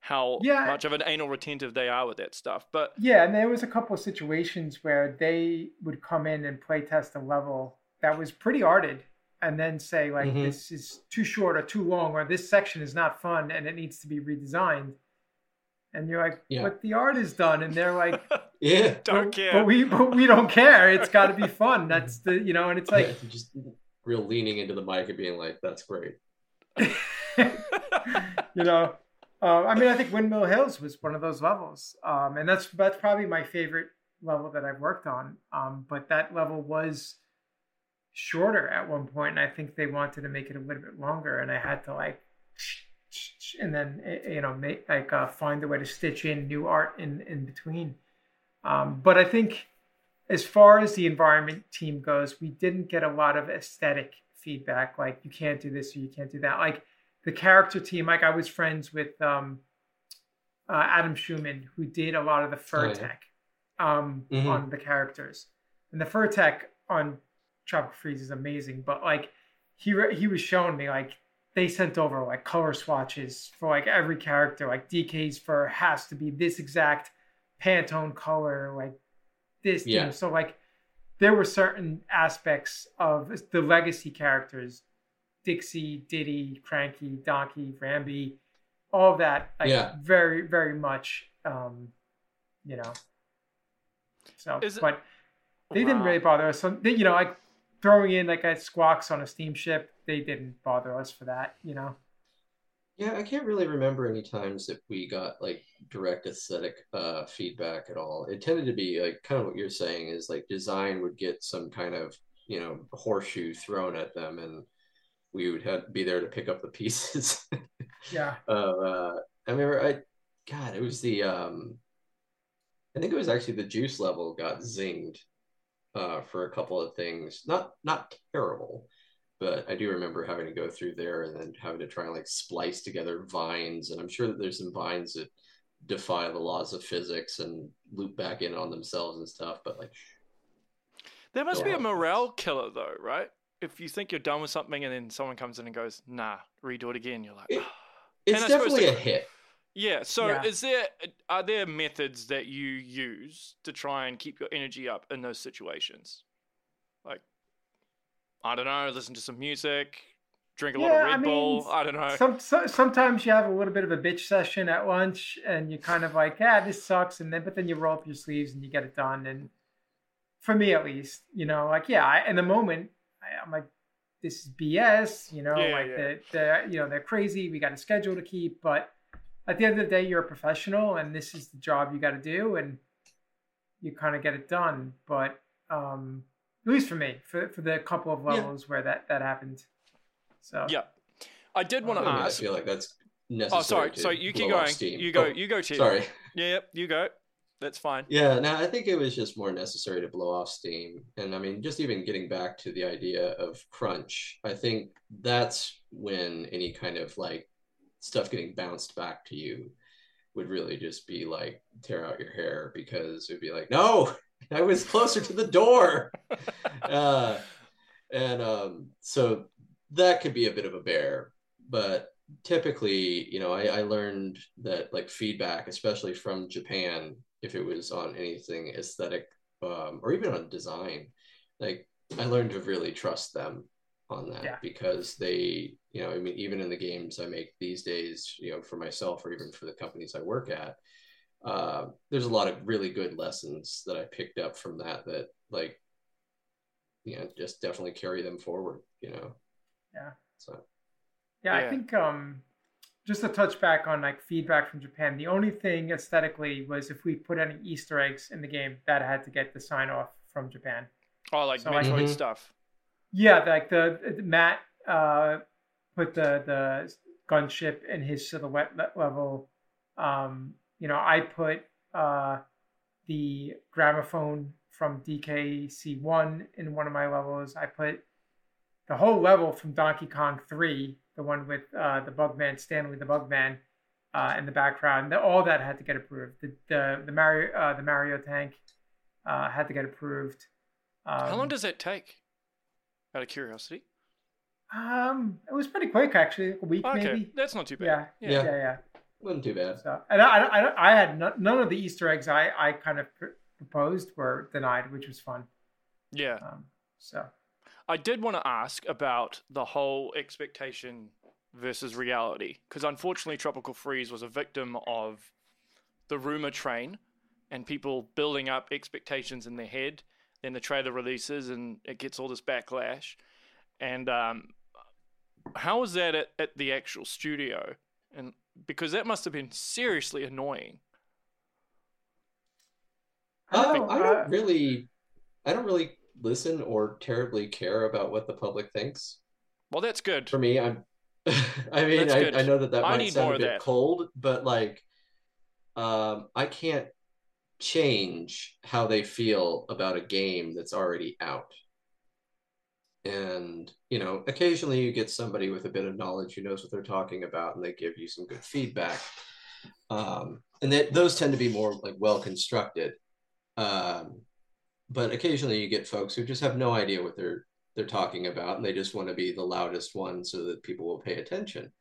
how Yeah. much of an anal retentive they are with that stuff. But Yeah, and there was a couple of situations where they would come in and play test a level that was pretty arted and then say like Mhm. this is too short or too long or this section is not fun and it needs to be redesigned. And you're like, Yeah. but the art is done and they're like yeah. don't but, care. But we but we don't care. It's got to be fun. That's the you know, and it's like just real leaning into the mic and being like, "That's great." you know, uh, I mean, I think Windmill Hills was one of those levels, um, and that's that's probably my favorite level that I've worked on. Um, but that level was shorter at one point, and I think they wanted to make it a little bit longer, and I had to like, and then you know, make like uh, find a way to stitch in new art in in between. Um, but I think as far as the environment team goes, we didn't get a lot of aesthetic feedback, like you can't do this or you can't do that. Like the character team, like I was friends with um, uh, Adam Schumann, who did a lot of the fur Oh, yeah. tech um, Mhm. on the characters, and the fur tech on Tropical Freeze is amazing. But like he re- he was showing me like they sent over like color swatches for like every character. Like DK's fur has to be this exact Pantone color, like this. Yeah. Yeah. So like there were certain aspects of the legacy characters, Dixie, Diddy, Cranky, Donkey, Rambi, all of that. Like Yeah. very, very much, um, you know. So, Is it- but they didn't really bother us. So, they, you know, like throwing in like a squawks on a steamship, they didn't bother us for that, you know. Yeah, I can't really remember any times that we got like direct aesthetic uh feedback at all. It tended to be like kind of what you're saying is like design would get some kind of, you know, horseshoe thrown at them and we would have be there to pick up the pieces. Yeah. of uh I remember I God, it was the um I think it was actually the juice level got zinged uh for a couple of things. Not not terrible, but I do remember having to go through there and then having to try and like splice together vines and I'm sure that there's some vines that defy the laws of physics and loop back in on themselves and stuff, but like There must be a morale killer, though, right? If you think you're done with something and then someone comes in and goes, nah, redo it again, you're like, It- "Ah." it's And I suppose definitely a hit. Yeah. So Yeah. is there are there methods that you use to try and keep your energy up in those situations? Like I don't know, listen to some music, drink a lot of Red I mean, Bull. I don't know. Some, so, sometimes you have a little bit of a bitch session at lunch, and you're kind of like, "Yeah, this sucks," and then but then you roll up your sleeves and you get it done. And for me, at least, you know, like yeah, I, in the moment, I, I'm like, "This is BS," you know, Yeah, like yeah. they're, they're you know they're crazy. We got a schedule to keep, but at the end of the day, you're a professional, and this is the job you got to do, and you kind of get it done. But um, at least for me, for for the couple of Yeah. levels where that that happened. So Yeah. I did want to mean, I ask. feel like that's necessary. Oh, sorry. So you keep going. You go. Oh, You go, Chip. Sorry. Yeah, yep, you go. That's fine. Yeah, no, I think it was just more necessary to blow off steam. And I mean, just even getting back to the idea of crunch, I think that's when any kind of like stuff getting bounced back to you would really just be like tear out your hair because it'd be like, no, I was closer to the door. uh, and um, so that could be a bit of a bear. But typically, you know, I, I learned that like feedback, especially from Japan, if it was on anything aesthetic um, or even on design, like I learned to really trust them on that Yeah. because they, you know, I mean, even in the games I make these days, you know, for myself or even for the companies I work at, uh, there's a lot of really good lessons that I picked up from that that like, you know, just definitely carry them forward, you know? Yeah. So, Yeah, Yeah. I think um, just to touch back on like feedback from Japan, the only thing aesthetically was if we put any Easter eggs in the game, that had to get the sign off from Japan. Oh, like So I- Metroid Mhm. stuff. Yeah, like the, the Matt uh, put the the gunship in his silhouette level. Um, you know, I put uh, the gramophone from DKC one in one of my levels. I put the whole level from Donkey Kong three, the one with uh, the Bugman Stanley the Bugman uh, in the background. All that had to get approved. The the, the Mario uh, the Mario tank uh, had to get approved. Um, How long does it take? Out of curiosity. um, it was pretty quick actually, a week Okay, maybe. that's not too bad. Yeah, Yeah. yeah, yeah. yeah. wasn't too bad. So, and I, I, I- I had no, none of the Easter eggs I, I kind of pr- proposed were denied, which was fun. Yeah. Um, so, I did want to ask about the whole expectation versus reality, because unfortunately, Tropical Freeze was a victim of the rumor train and people building up expectations in their head. Then the trailer releases and it gets all this backlash. And um, how was that at, at the actual studio? And because that must have been seriously annoying. Uh, I don't really, I don't really listen or terribly care about what the public thinks. Well, that's good. For me, I'm, I mean, I. I know that that I might sound a bit that. cold, but like, um, I can't change how they feel about a game that's already out. And, you know, occasionally you get somebody with a bit of knowledge who knows what they're talking about and they give you some good feedback. Um, and that those tend to be more like well constructed. Um, but occasionally you get folks who just have no idea what they're they're talking about and they just want to be the loudest one so that people will pay attention.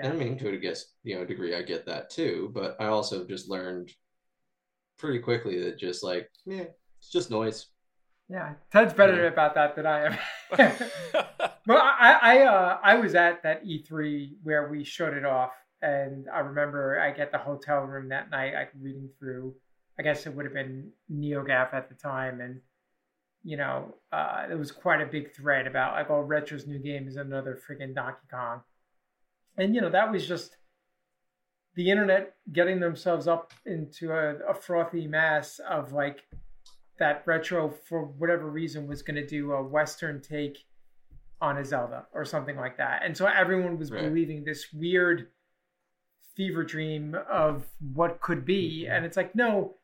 And I mean, to a guess, you know, degree, I get that too. But I also just learned pretty quickly that just like, yeah, it's just noise. yeah. Ted's better Yeah. about that than I am. Well, I, I, uh, I was at that E3 where we showed it off, and I remember I get the hotel room that night, like reading through. I guess it would have been NeoGaf at the time, and you know, uh, there was quite a big thread about like, oh, Retro's new game is another freaking Donkey Kong, and you know that was just the internet getting themselves up into a, a frothy mass of like that Retro for whatever reason was going to do a Western take on a Zelda or something like that. And so everyone was Right. believing this weird fever dream of what could be. Mm-hmm. And it's like, no,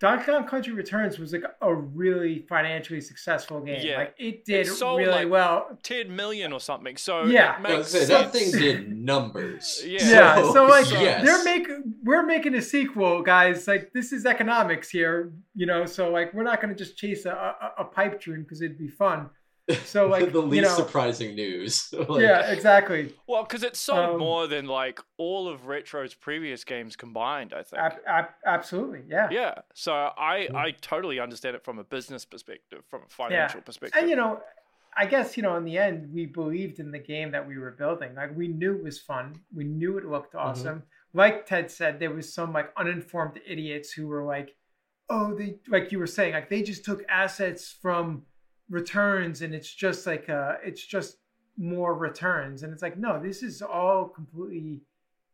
Donkey Kong Country Returns was like a really financially successful game. Yeah. Like it did It sold, really like, well. 10 million or something. So Yeah. it I was makes gonna say, that thing did numbers. Yeah. Yeah, so like yes. they're making we're making a sequel, guys. Like this is economics here, you know. So like we're not gonna just chase a, a, a pipe dream because it'd be fun. So like the least you know, surprising news. Like, yeah, exactly. Well, because it sold Um, more than like all of Retro's previous games combined. I think. Ab- ab- absolutely, yeah. yeah. So I Mm. I totally understand it from a business perspective, from a financial perspective. And you know, I guess you know, in the end, we believed in the game that we were building. Like we knew it was fun. We knew it looked awesome. Like Ted said, there was some like uninformed idiots who were like, "Oh, they like you were saying, like they just took assets from returns, and it's just like uh, it's just more returns." And it's like, no, this is all completely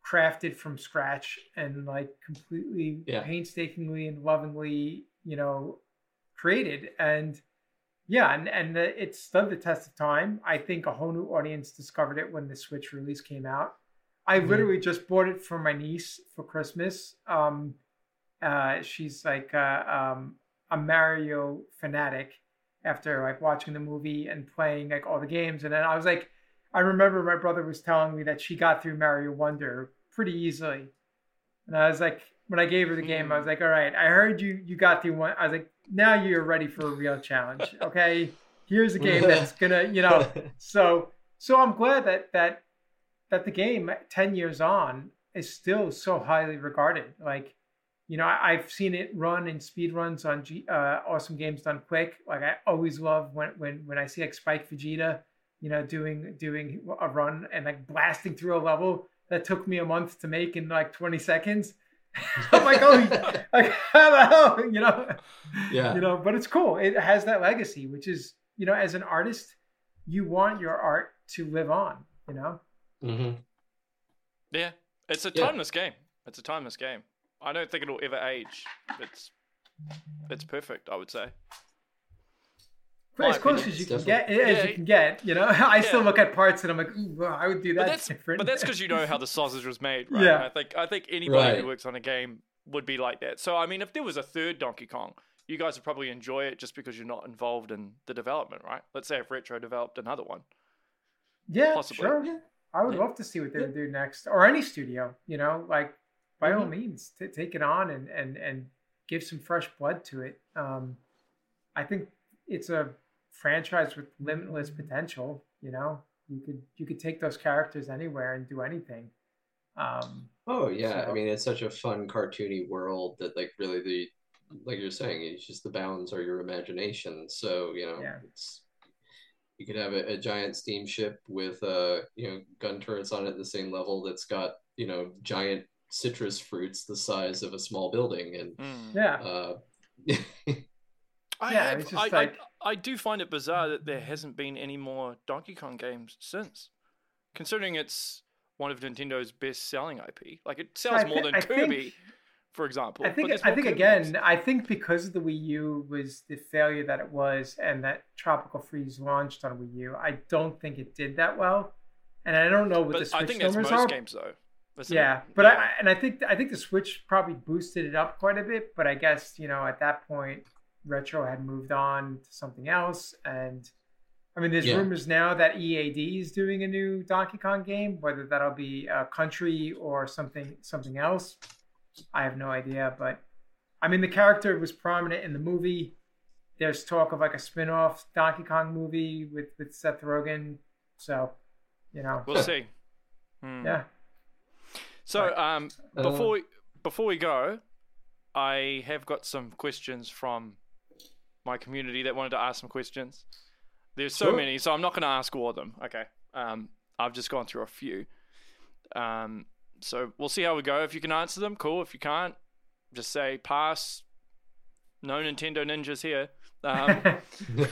crafted from scratch and like completely Yeah. painstakingly and lovingly, you know, created and yeah and and the, it stood the test of time i think a whole new audience discovered it when the switch release came out i Mhm. literally just bought it for my niece for christmas um uh she's like uh, um a mario fanatic after like watching the movie and playing like all the games. And then i was like i remember my brother was telling me that she got through mario wonder pretty easily. And i was like when i gave her the game i was hmm. like all right i heard you you got through one i was like now you're ready for a real challenge okay? Here's a game that's gonna you know. So so i'm glad that that that the game 10 years on is still so highly regarded. Like you know I, i've seen it run in speed runs on G, uh, awesome games done quick like i always love when when when i see like spike vegeta you know doing doing a run and like blasting through a level that took me a month to make in like 20 seconds i'm like oh like how the hell you know yeah. you know but it's cool it has that legacy which is you know as an artist you want your art to live on you know hmm yeah, it's a Yeah. timeless game. It's a timeless game. I don't think it'll ever age. It's it's perfect. I would say. My as close opinion, as you can get eh, as Yeah. you can get you know i still look at parts and i'm like Ooh, wow, i would do that But that's different but that's because you know how the sausage was made, right? Yeah. I think I think anybody Right. who works on a game would be like that. So I mean, if there was a third Donkey Kong, you guys would probably enjoy it just because you're not involved in the development, right? Let's say if Retro developed another one. yeah possibly. sure Yeah. i would Yeah. love to see what they would do next or any studio you know like by all Mhm. means t- take it on and and and give some fresh blood to it um i think it's a franchise with limitless potential you know you could you could take those characters anywhere and do anything um Oh yeah, I mean it's such a fun cartoony world that like really the like you're saying, it's just the bounds are your imagination. So, you know, Yeah. it's you could have a, a giant steamship with uh, you know, gun turrets on it at the same level that's got, you know, giant citrus fruits the size of a small building and Mm. yeah uh I Yeah, have, just I, like- I, I do find it bizarre that there hasn't been any more Donkey Kong games since, considering it's one of Nintendo's best-selling IP. Like it sells I more thi- than I Kirby, think- for example. I think I think Kirby again, games. I think because the Wii U was the failure that it was, and that Tropical Freeze launched on Wii U, I don't think it did that well, and I don't know what the But Switch I think that's numbers most are. games though. Isn't yeah, it? but Yeah. I and I think I think the Switch probably boosted it up quite a bit, but I guess you know at that point, Retro had moved on to something else, and I mean, there's Yeah. rumors now that EAD is doing a new Donkey Kong game, whether that'll be a country or something something else. I have no idea, but I mean, the character was prominent in the movie. There's talk of like a spin-off Donkey Kong movie with with Seth Rogen, so you know, we'll see. Hmm. yeah. So um, Uh, before we, before we go, I have got some questions from my community that wanted to ask some questions. There's so Sure. many, so I'm not going to ask all of them. Okay. Um, I've just gone through a few. Um, so we'll see how we go. If you can answer them, cool. If you can't, just say pass. No Nintendo ninjas here. Um,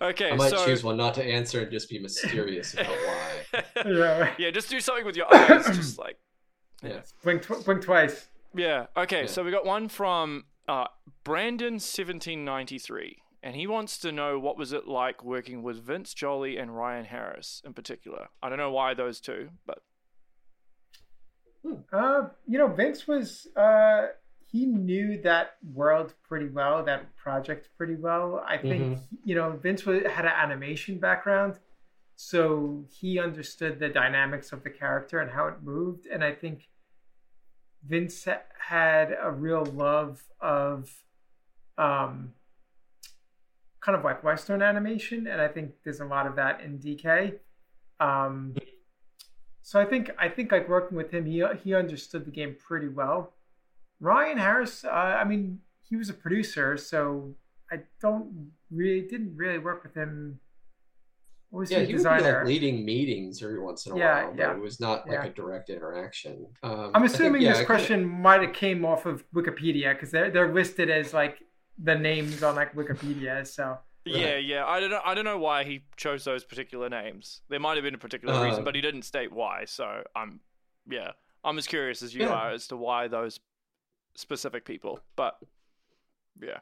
okay, I might so choose one not to answer and just be mysterious about why. yeah. yeah, just do something with your eyes, just like Yeah. Blink, tw- blink twice. Yeah. Okay. Yeah. So we got one from uh, Brandon seventeen ninety three, and he wants to know what was it like working with Vince Joly and Ryan Harris in particular. I don't know why those two, but Uh, you know, Vince was uh, he knew that world pretty well, that project pretty well. I think you know Vince was, had an animation background, so he understood the dynamics of the character and how it moved. And I think Vince had a real love of um, kind of like Western animation, and I think there's a lot of that in DK. Um, so I think I think like working with him, he he understood the game pretty well. Ryan Harris, uh, I mean, he was a producer, so I don't really didn't really work with him. What was yeah, he a he would be like leading meetings every once in a Yeah, while, but yeah. it was not like Yeah. a direct interaction. Um, I'm I think, assuming yeah, this I kinda- question might have came off of Wikipedia because they're they're listed as like the names on like Wikipedia. So Yeah, yeah. I don't know. I don't know why he chose those particular names. There might have been a particular reason, Uh, but he didn't state why. So I'm, yeah, I'm as curious as you Yeah. are as to why those specific people. But yeah.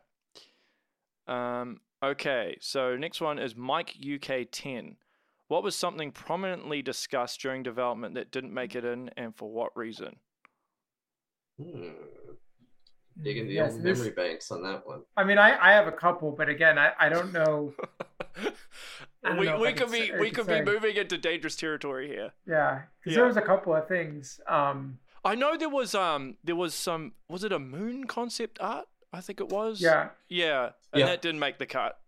Um. Okay. So next one is Mike UK ten. What was something prominently discussed during development that didn't make it in, and for what reason? Hmm. Dig into the Yes, old this- memory banks on that one. I mean, I I have a couple, but again, I I don't know. I don't we know we I could be we could say. be moving into dangerous territory here. Yeah, because Yeah. there was a couple of things. Um, I know there was um there was some was it a moon concept art? I think it was. yeah, Yeah, and Yeah. that didn't make the cut.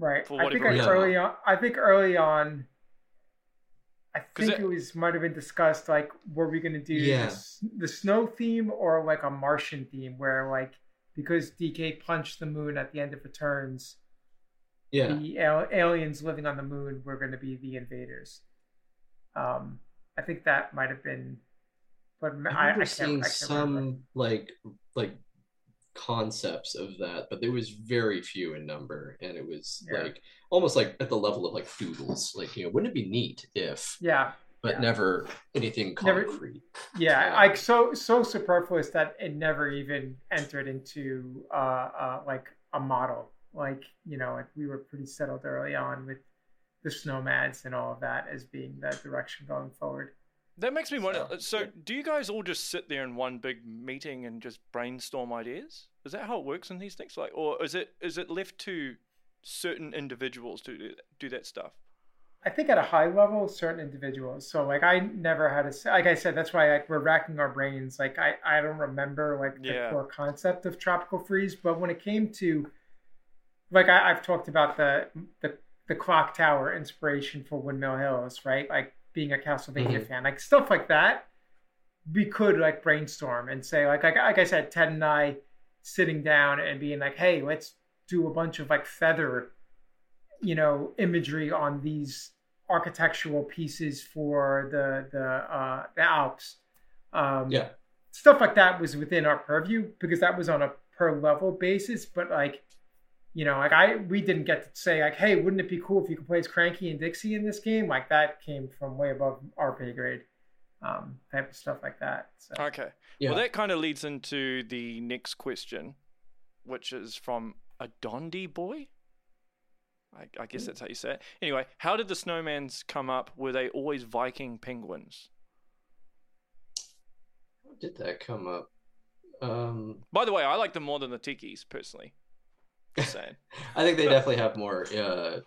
right. For I think like reason. early on. I think early on. I 'Cause think it- it, was might have been discussed like were we going to do Yeah. the, the snow theme or like a Martian theme where like because DK punched the moon at the end of Returns, Yeah. the al- aliens living on the moon were going to be the invaders. Um, I think that might have been, but I I, I, remember can't. seeing I can't some remember. like like concepts of that, but there was very few in number, and it was Yeah. like almost like at the level of like doodles. Like you know, wouldn't it be neat if, Yeah, but Yeah. never anything Never- concrete. yeah, Yeah. like so so superfluous that it never even entered into uh, uh like a model. Like you know, like we were pretty settled early on with the snowmads and all of that as being the direction going forward. That makes me wonder. So, uh, So, yeah. do you guys all just sit there in one big meeting and just brainstorm ideas? Is that how it works in these things? Like, or is it is it left to certain individuals to do that, stuff? I think at a high level, certain individuals. So like I never had a like I said, that's why like we're racking our brains. Like I I don't remember like the Yeah. core concept of tropical freeze, but when it came to like I, I've talked about the the the clock tower inspiration for Windmill Hills, right? Like being a Castlevania Mhm. fan, like stuff like that. We could like brainstorm and say like like like I said, Ted and I sitting down and being like, hey, let's do a bunch of like feather you know imagery on these architectural pieces for the the uh the alps um Yeah. stuff like that was within our purview because that was on a per level basis but like you know like i we didn't get to say like hey wouldn't it be cool if you could play as cranky and dixie in this game like that came from way above our pay grade um type of stuff like that so Okay. Yeah. Well, that kind of leads into the next question, which is from a Dondi boy. I, I guess that's how you say it. Anyway, how did the snowmads come up? Were they always Viking penguins? How did that come up? Um, By the way, I like them more than the tikis personally. Just saying. I think they definitely have more uh,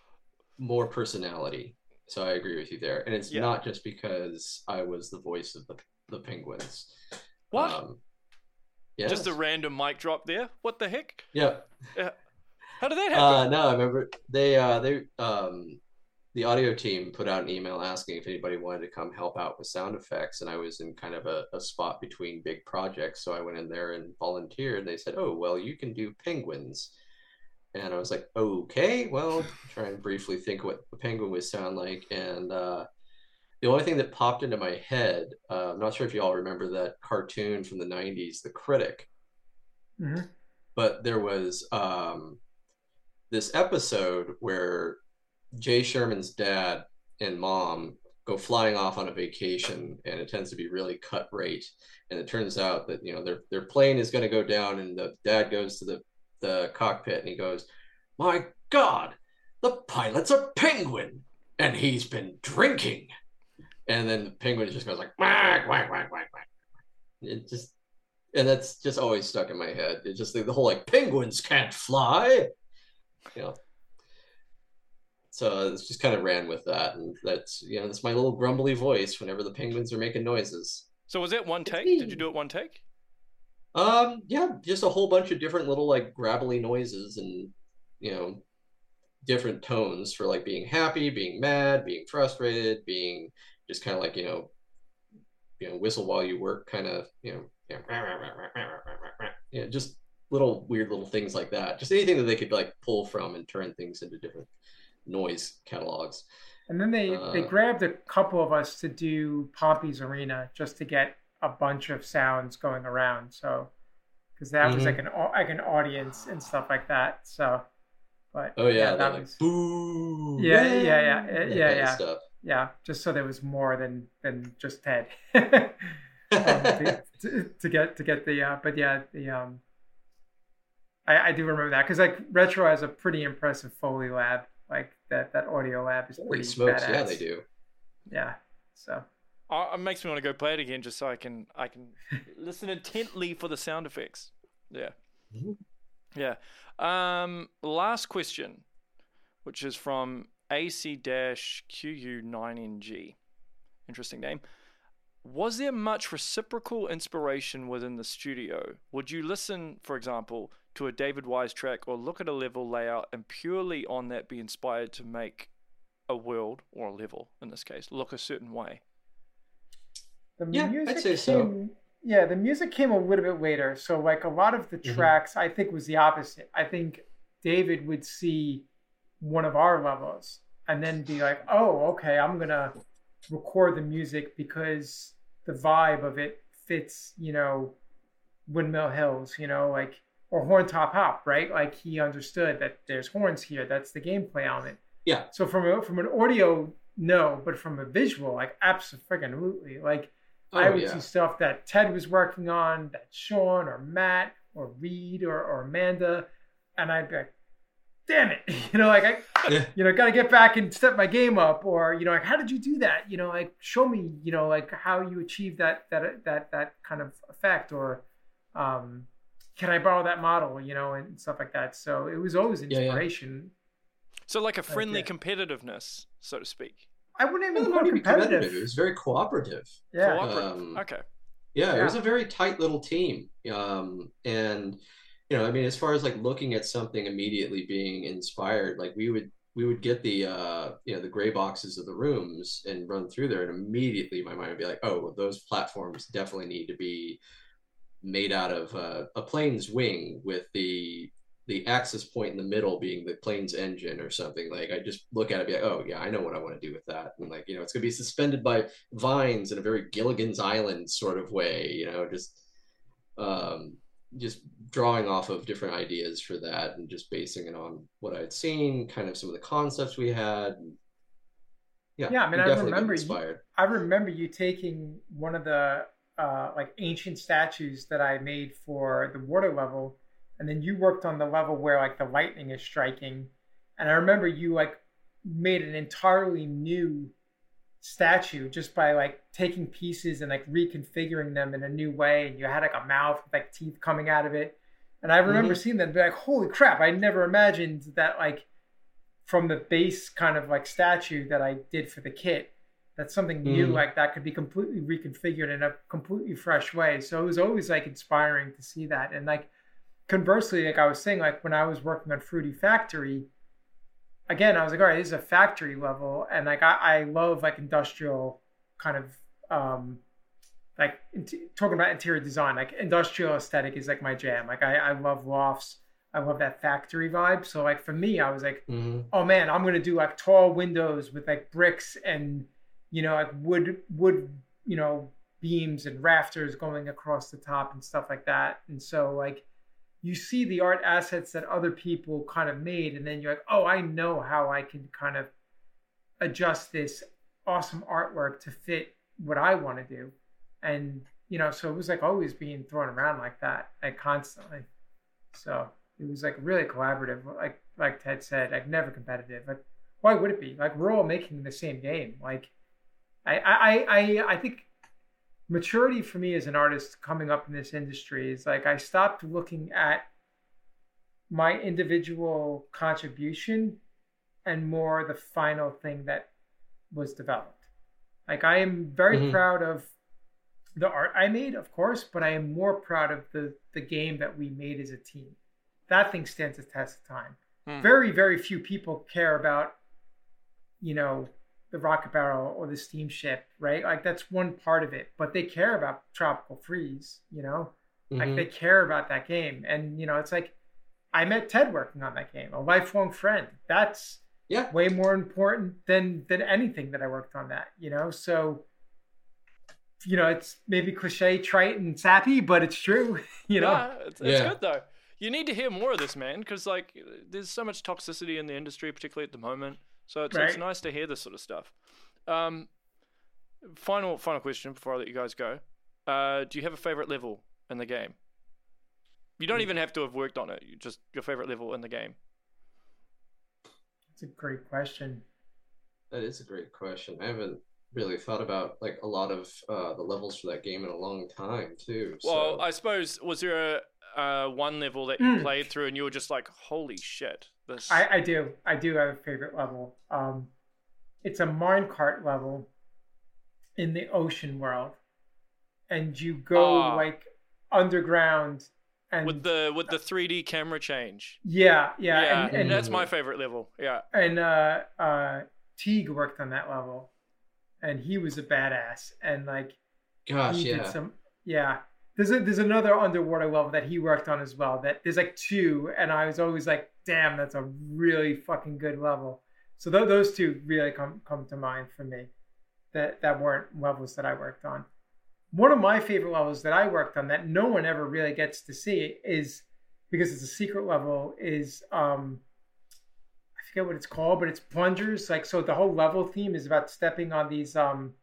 more personality. So I agree with you there, and it's Yeah. not just because I was the voice of the the penguins. What? Um, yes. Just a random mic drop there. What the heck? yeah. yeah. How did that Uh, happen? no, I remember they uh, they um, the audio team put out an email asking if anybody wanted to come help out with sound effects, and I was in kind of a, a spot between big projects, so I went in there and volunteered. And they said, "Oh, well, you can do penguins," and I was like, "Okay, well." Try and briefly think what a penguin would sound like, and uh, the only thing that popped into my head, uh, I'm not sure if you all remember that cartoon from the '90s, The Critic Mhm. but there was um, this episode where Jay Sherman's dad and mom go flying off on a vacation, and it tends to be really cut rate. And it turns out that you know their their plane is going to go down, and the dad goes to the the cockpit and he goes, "My God, the pilot's a penguin, and he's been drinking." And then the penguin just goes like whack whack whack whack whack. It just and that's just always stuck in my head. It's just the, the whole like penguins can't fly, you know. So it's just kind of ran with that, and that's you know that's my little grumbly voice whenever the penguins are making noises. So was it one take? Did you do it one take? Um, yeah, just a whole bunch of different little like gravelly noises, and you know, different tones for like being happy, being mad, being frustrated, being just kind of like you know, you know, whistle while you work, kind of you know, you know, just little weird little things like that. Just anything that they could like pull from and turn things into different noise catalogs. And then they uh, they grabbed a couple of us to do Pompey's Arena just to get a bunch of sounds going around. So because that mm-hmm. was like an like an audience and stuff like that. So, but oh yeah, yeah that was boo. Yeah, yeah, yeah, yeah, yeah, yeah. Stuff. yeah. Just so there was more than than just Ted. um, to, to, to, get to get the uh, but yeah the um I, I do remember that because like retro has a pretty impressive foley lab like that that audio lab is pretty smokes badass. yeah they do yeah so it makes me want to go play it again just so I can I can listen intently for the sound effects. Yeah. Mm-hmm. Yeah. Um, last question, which is from AC-QU9NG. Interesting name. Was there much reciprocal inspiration within the studio? Would you listen, for example, to a David Wise track or look at a level layout and purely on that be inspired to make a world or a level in this case look a certain way? The yeah, music I'd say came, so. Yeah, the music came a little bit later. So like a lot of the mm-hmm. tracks, I think was the opposite. I think David would see one of our levels and then be like, "Oh, okay, I'm gonna record the music because the vibe of it fits, you know, Windmill Hills, you know, like or Horntop Hop, right? Like he understood that there's horns here. That's the gameplay element. Yeah. So from a, from an audio, no, but from a visual, like absolutely, like Oh, I would yeah. see stuff that Ted was working on, that Sean or Matt or Reed or, or Amanda, and I'd be like, damn it, you know, like I, yeah. you know, got to get back and step my game up, or you know, like how did you do that? You know, like show me, you know, like how you achieve that that that that kind of effect, or um, can I borrow that model, you know, and stuff like that. So it was always inspiration. Yeah, so like a friendly like competitiveness, so to speak. I wouldn't even call it competitive. competitive. It was very cooperative. Yeah. Cooperative. Um, okay. Yeah, yeah, it was a very tight little team. Um, and you know, I mean, as far as like looking at something immediately being inspired, like we would we would get the uh, you know the gray boxes of the rooms and run through there, and immediately my mind would be like, oh, well, those platforms definitely need to be made out of uh, a plane's wing with the the access point in the middle being the plane's engine or something. Like I just look at it, be like, oh yeah, I know what I want to do with that. And like, you know, it's gonna be suspended by vines in a very Gilligan's Island sort of way, you know, just um just drawing off of different ideas for that and just basing it on what I'd seen, kind of some of the concepts we had. Yeah, yeah. I mean, I remember you, I remember you taking one of the uh, like ancient statues that I made for the water level and then you worked on the level where like the lightning is striking. And i remember you like made an entirely new statue just by like taking pieces and like reconfiguring them in a new way. And you had like a mouth with like teeth coming out of it. And i remember mm-hmm. seeing that and be like holy crap i never imagined that like from the base kind of like statue that i did for the kit that something new mm-hmm. like that could be completely reconfigured in a completely fresh way. So it was always like inspiring to see that. And like conversely, like I was saying, like when I was working on Fruity Factory, again, I was like, all right, this is a factory level, and like I, I love like industrial kind of um like talking about interior design, like industrial aesthetic is like my jam. Like I, I love lofts. I love that factory vibe. So like for me, I was like, mm-hmm. oh man, I'm gonna do like tall windows with like bricks and you know like wood wood you know beams and rafters going across the top and stuff like that. And so like you see the art assets that other people kind of made, and then you're like, oh, I know how I can kind of adjust this awesome artwork to fit what I want to do. And, you know, so it was like always being thrown around like that, like constantly. So it was like really collaborative, like like Ted said, like never competitive. Like why would it be? Like we're all making the same game. Like I I I I think maturity for me as an artist coming up in this industry is like I stopped looking at my individual contribution and more the final thing that was developed. Like I am very mm-hmm. proud of the art I made, of course, but I am more proud of the the game that we made as a team. That thing stands the test of time. Hmm. Very, very few people care about, you know, the rocket barrel or the steamship, right? Like that's one part of it, but they care about Tropical Freeze, you know, like Mhm. they care about that game, and you know, it's like I met Ted working on that game, a lifelong friend. That's Yeah. way more important than than anything that I worked on that, you know. So, you know, it's maybe cliche, trite, and sappy, but it's true, you know. Yeah, it's, it's Yeah. good though. You need to hear more of this, man, because like there's so much toxicity in the industry, particularly at the moment. So it's, it's nice to hear this sort of stuff. Um, final final question before I let you guys go. Uh, do you have a favorite level in the game? You don't even have to have worked on it. You just your favorite level in the game. That's a great question. That is a great question. I haven't really thought about like a lot of uh, the levels for that game in a long time too. Well, so- I suppose was there a uh, one level that you Mm. played through and you were just like, "Holy shit!" This. I, I do. I do have a favorite level. Um, it's a minecart level in the ocean world, and you go Ah. like underground and with the with the 3D camera change. yeah, yeah, Yeah, and, and that's my favorite level. Yeah. and uh, uh, Teague worked on that level, and he was a badass. And like gosh, he yeah. did some, yeah. There's a, there's another underwater level that he worked on as well. That there's like two, and I was always like, damn, that's a really fucking good level. So th- those two really come come to mind for me. That that weren't levels that I worked on. One of my favorite levels that I worked on that no one ever really gets to see is because it's a secret level is um I forget what it's called, but it's plungers. Like so the whole level theme is about stepping on these um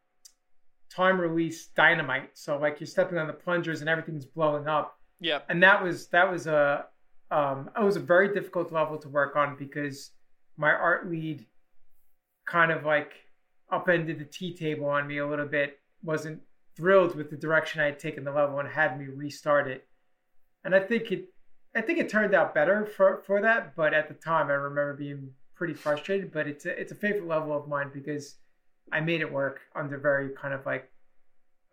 time release dynamite. So like you're stepping on the plungers and everything's blowing up. Yeah. And that was that was a um it was a very difficult level to work on because my art lead kind of like upended the tea table on me a little bit, wasn't thrilled with the direction I had taken the level and had me restart it. And I think it I think it turned out better for for that, but at the time I remember being pretty frustrated, but it's a, it's a favorite level of mine because I made it work under very kind of like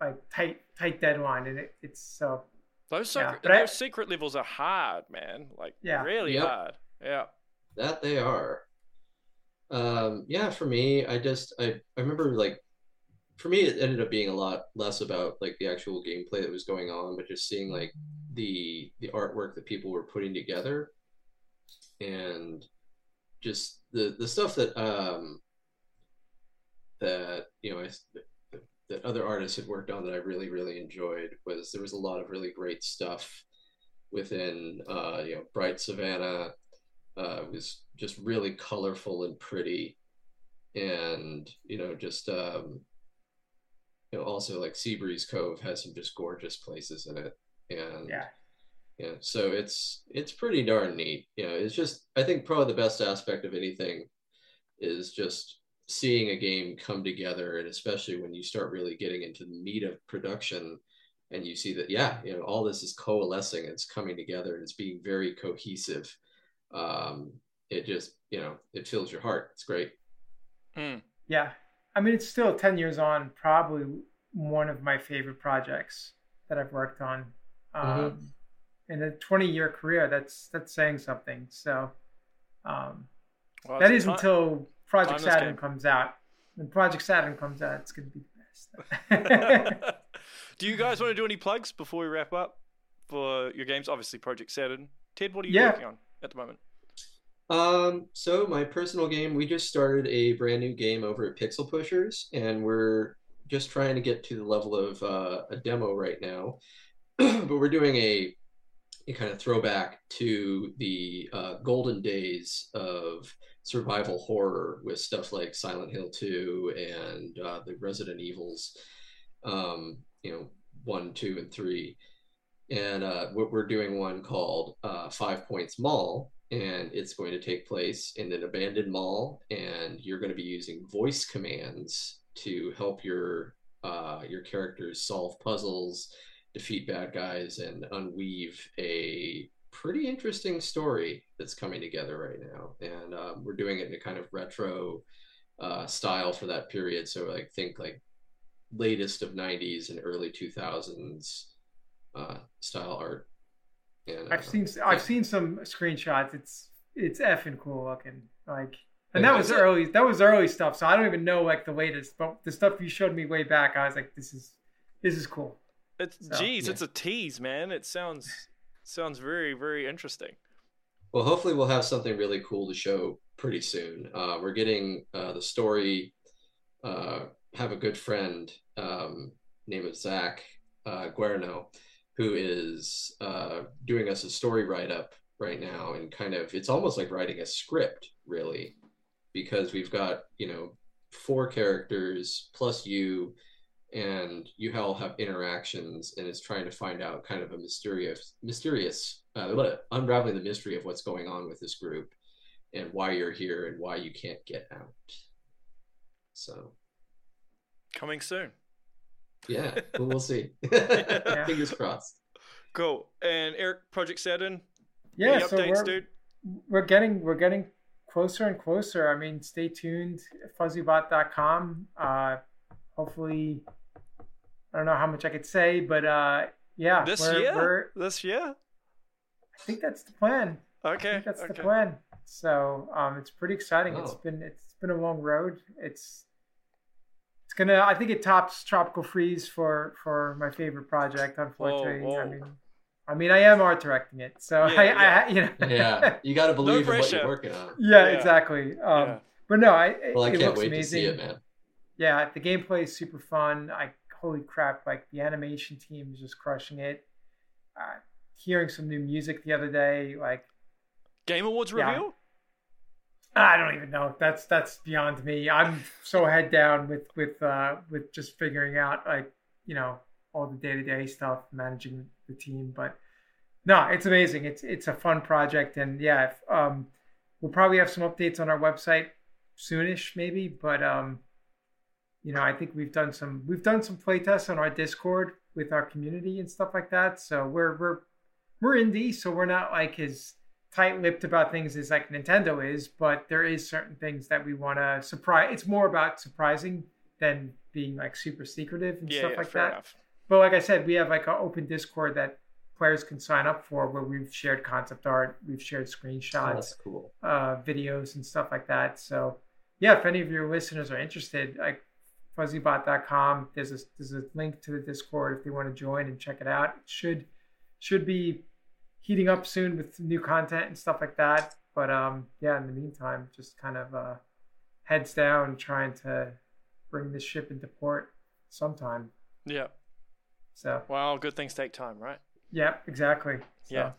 like tight tight deadline and it, it's so Those Yeah, secret, I- secret levels are hard, man. Like Yeah. really Yep. hard. Yeah. That they are. Um, yeah, for me, I just I, I remember like for me it ended up being a lot less about like the actual gameplay that was going on, but just seeing like the the artwork that people were putting together and just the the stuff that um that you know I, that, other artists had worked on that I really really enjoyed was there was a lot of really great stuff within uh you know Bright Savannah uh, was just really colorful and pretty, and you know, just um, you know, also like Seabreeze Cove has some just gorgeous places in it, and yeah. yeah, so it's it's pretty darn neat. You know, it's just I think probably the best aspect of anything is just seeing a game come together, and especially when you start really getting into the meat of production, and you see that yeah, you know, all this is coalescing, it's coming together, and it's being very cohesive um, it just you know it fills your heart. It's great. Mm. Yeah. I mean, it's still 10 years on, probably one of my favorite projects that I've worked on. Um, Mhm. In a 20 year career, that's that's saying something. So um, Well, that it's until Project timeless Saturn game. comes out. When Project Saturn comes out, it's going to be the best. do you guys want to do any plugs before we wrap up for your games? Obviously, Project Saturn. Ted, what are you Yeah. working on at the moment? Um, so my personal game, we just started a brand new game over at Pixel Pushers, and we're just trying to get to the level of uh, a demo right now. but we're doing a a kind of throwback to the uh, golden days of survival horror with stuff like Silent Hill 2 and uh, the Resident Evils, um, you know, one, two, and three. And uh, we're we're doing one called uh, Five Points Mall, and it's going to take place in an abandoned mall, and you're going to be using voice commands to help your uh, your characters solve puzzles, defeat bad guys, and unweave a pretty interesting story that's coming together right now. And um, we're doing it in a kind of retro uh, style for that period. So like think like latest of 90s and early 2000s uh, style art. And I've uh, seen I've seen some screenshots. It's it's effing cool looking. Like, and that was early. That was early stuff. So I don't even know like the latest, but the stuff you showed me way back, I was like, this is this is cool. It's So, geez, yeah. it's a tease, man. It sounds sounds very very interesting. Well, hopefully we'll have something really cool to show pretty soon. Uh, we're getting uh, the story. Uh, have a good friend um, named of Zach uh, Guerno, who is uh, doing us a story write up right now, and kind of it's almost like writing a script, really, because we've got you know four characters plus you, and you all have interactions, and it's trying to find out kind of a mysterious, mysterious, uh, unraveling the mystery of what's going on with this group, and why you're here and why you can't get out. So Coming soon. yeah, well, we'll see. Yeah. Fingers crossed. Cool. And Eric, Project Saturn. Yeah, any so updates, we're, dude? we're getting we're getting closer and closer. I mean, stay tuned. Fuzzybot.com. Uh, hopefully, I don't know how much I could say, but uh, yeah, This we're, year? we're- This year? I think that's the plan. I Okay. think that's okay. the plan. So um, it's pretty exciting. It's been it's been a long road. It's it's gonna. I think it tops Tropical Freeze for for my favorite project. Unfortunately, I whoa. mean, I mean, I am art directing it, so Yeah, I, I you know. Yeah, you got to believe in what you're working on. yeah, Yeah. exactly. Um, Yeah. But no, I it, Well, I it can't looks wait amazing. to see it, man. Yeah, the gameplay is super fun. I holy crap! Like the animation team is just crushing it. Uh, hearing some new music the other day, like Game Awards Yeah. reveal? I don't even know. That's that's beyond me. I'm so head down with with uh, with just figuring out like you know all the day to day stuff, managing the team. But no, it's amazing. It's it's a fun project, and yeah, if, um, we'll probably have some updates on our website soonish, maybe. But um, you know, I think we've done some we've done some playtests on our Discord with our community and stuff like that. So we're we're we're indie, so we're not like as tight-lipped about things as like Nintendo is, but there is certain things that we want to surprise. It's more about surprising than being like super secretive and Yeah, stuff yeah, like fair that. enough. But like I said, we have like an open Discord that players can sign up for, where we've shared concept art, we've shared Oh, screenshots, that's cool. uh, videos, and stuff like that. So yeah, if any of your listeners are interested, like fuzzybot.com, there's a there's a link to the Discord if they want to join and check it out. It should should be heating up soon with new content and stuff like that. But um, yeah, in the meantime, just kind of uh, heads down, trying to bring this ship into port sometime. Yeah. So Well, good things take time, right? yeah, exactly. So, Yeah.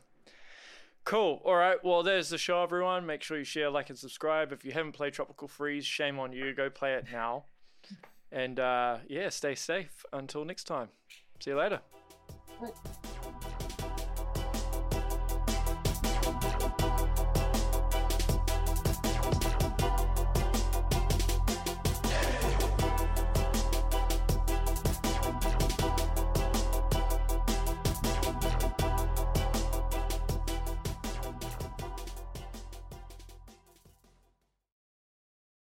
Cool. All right. Well, there's the show, everyone. Make sure you share, like, and subscribe. If you haven't played Tropical Freeze, shame on you. Go play it now. And uh, yeah, stay safe until next time. See you later. Right.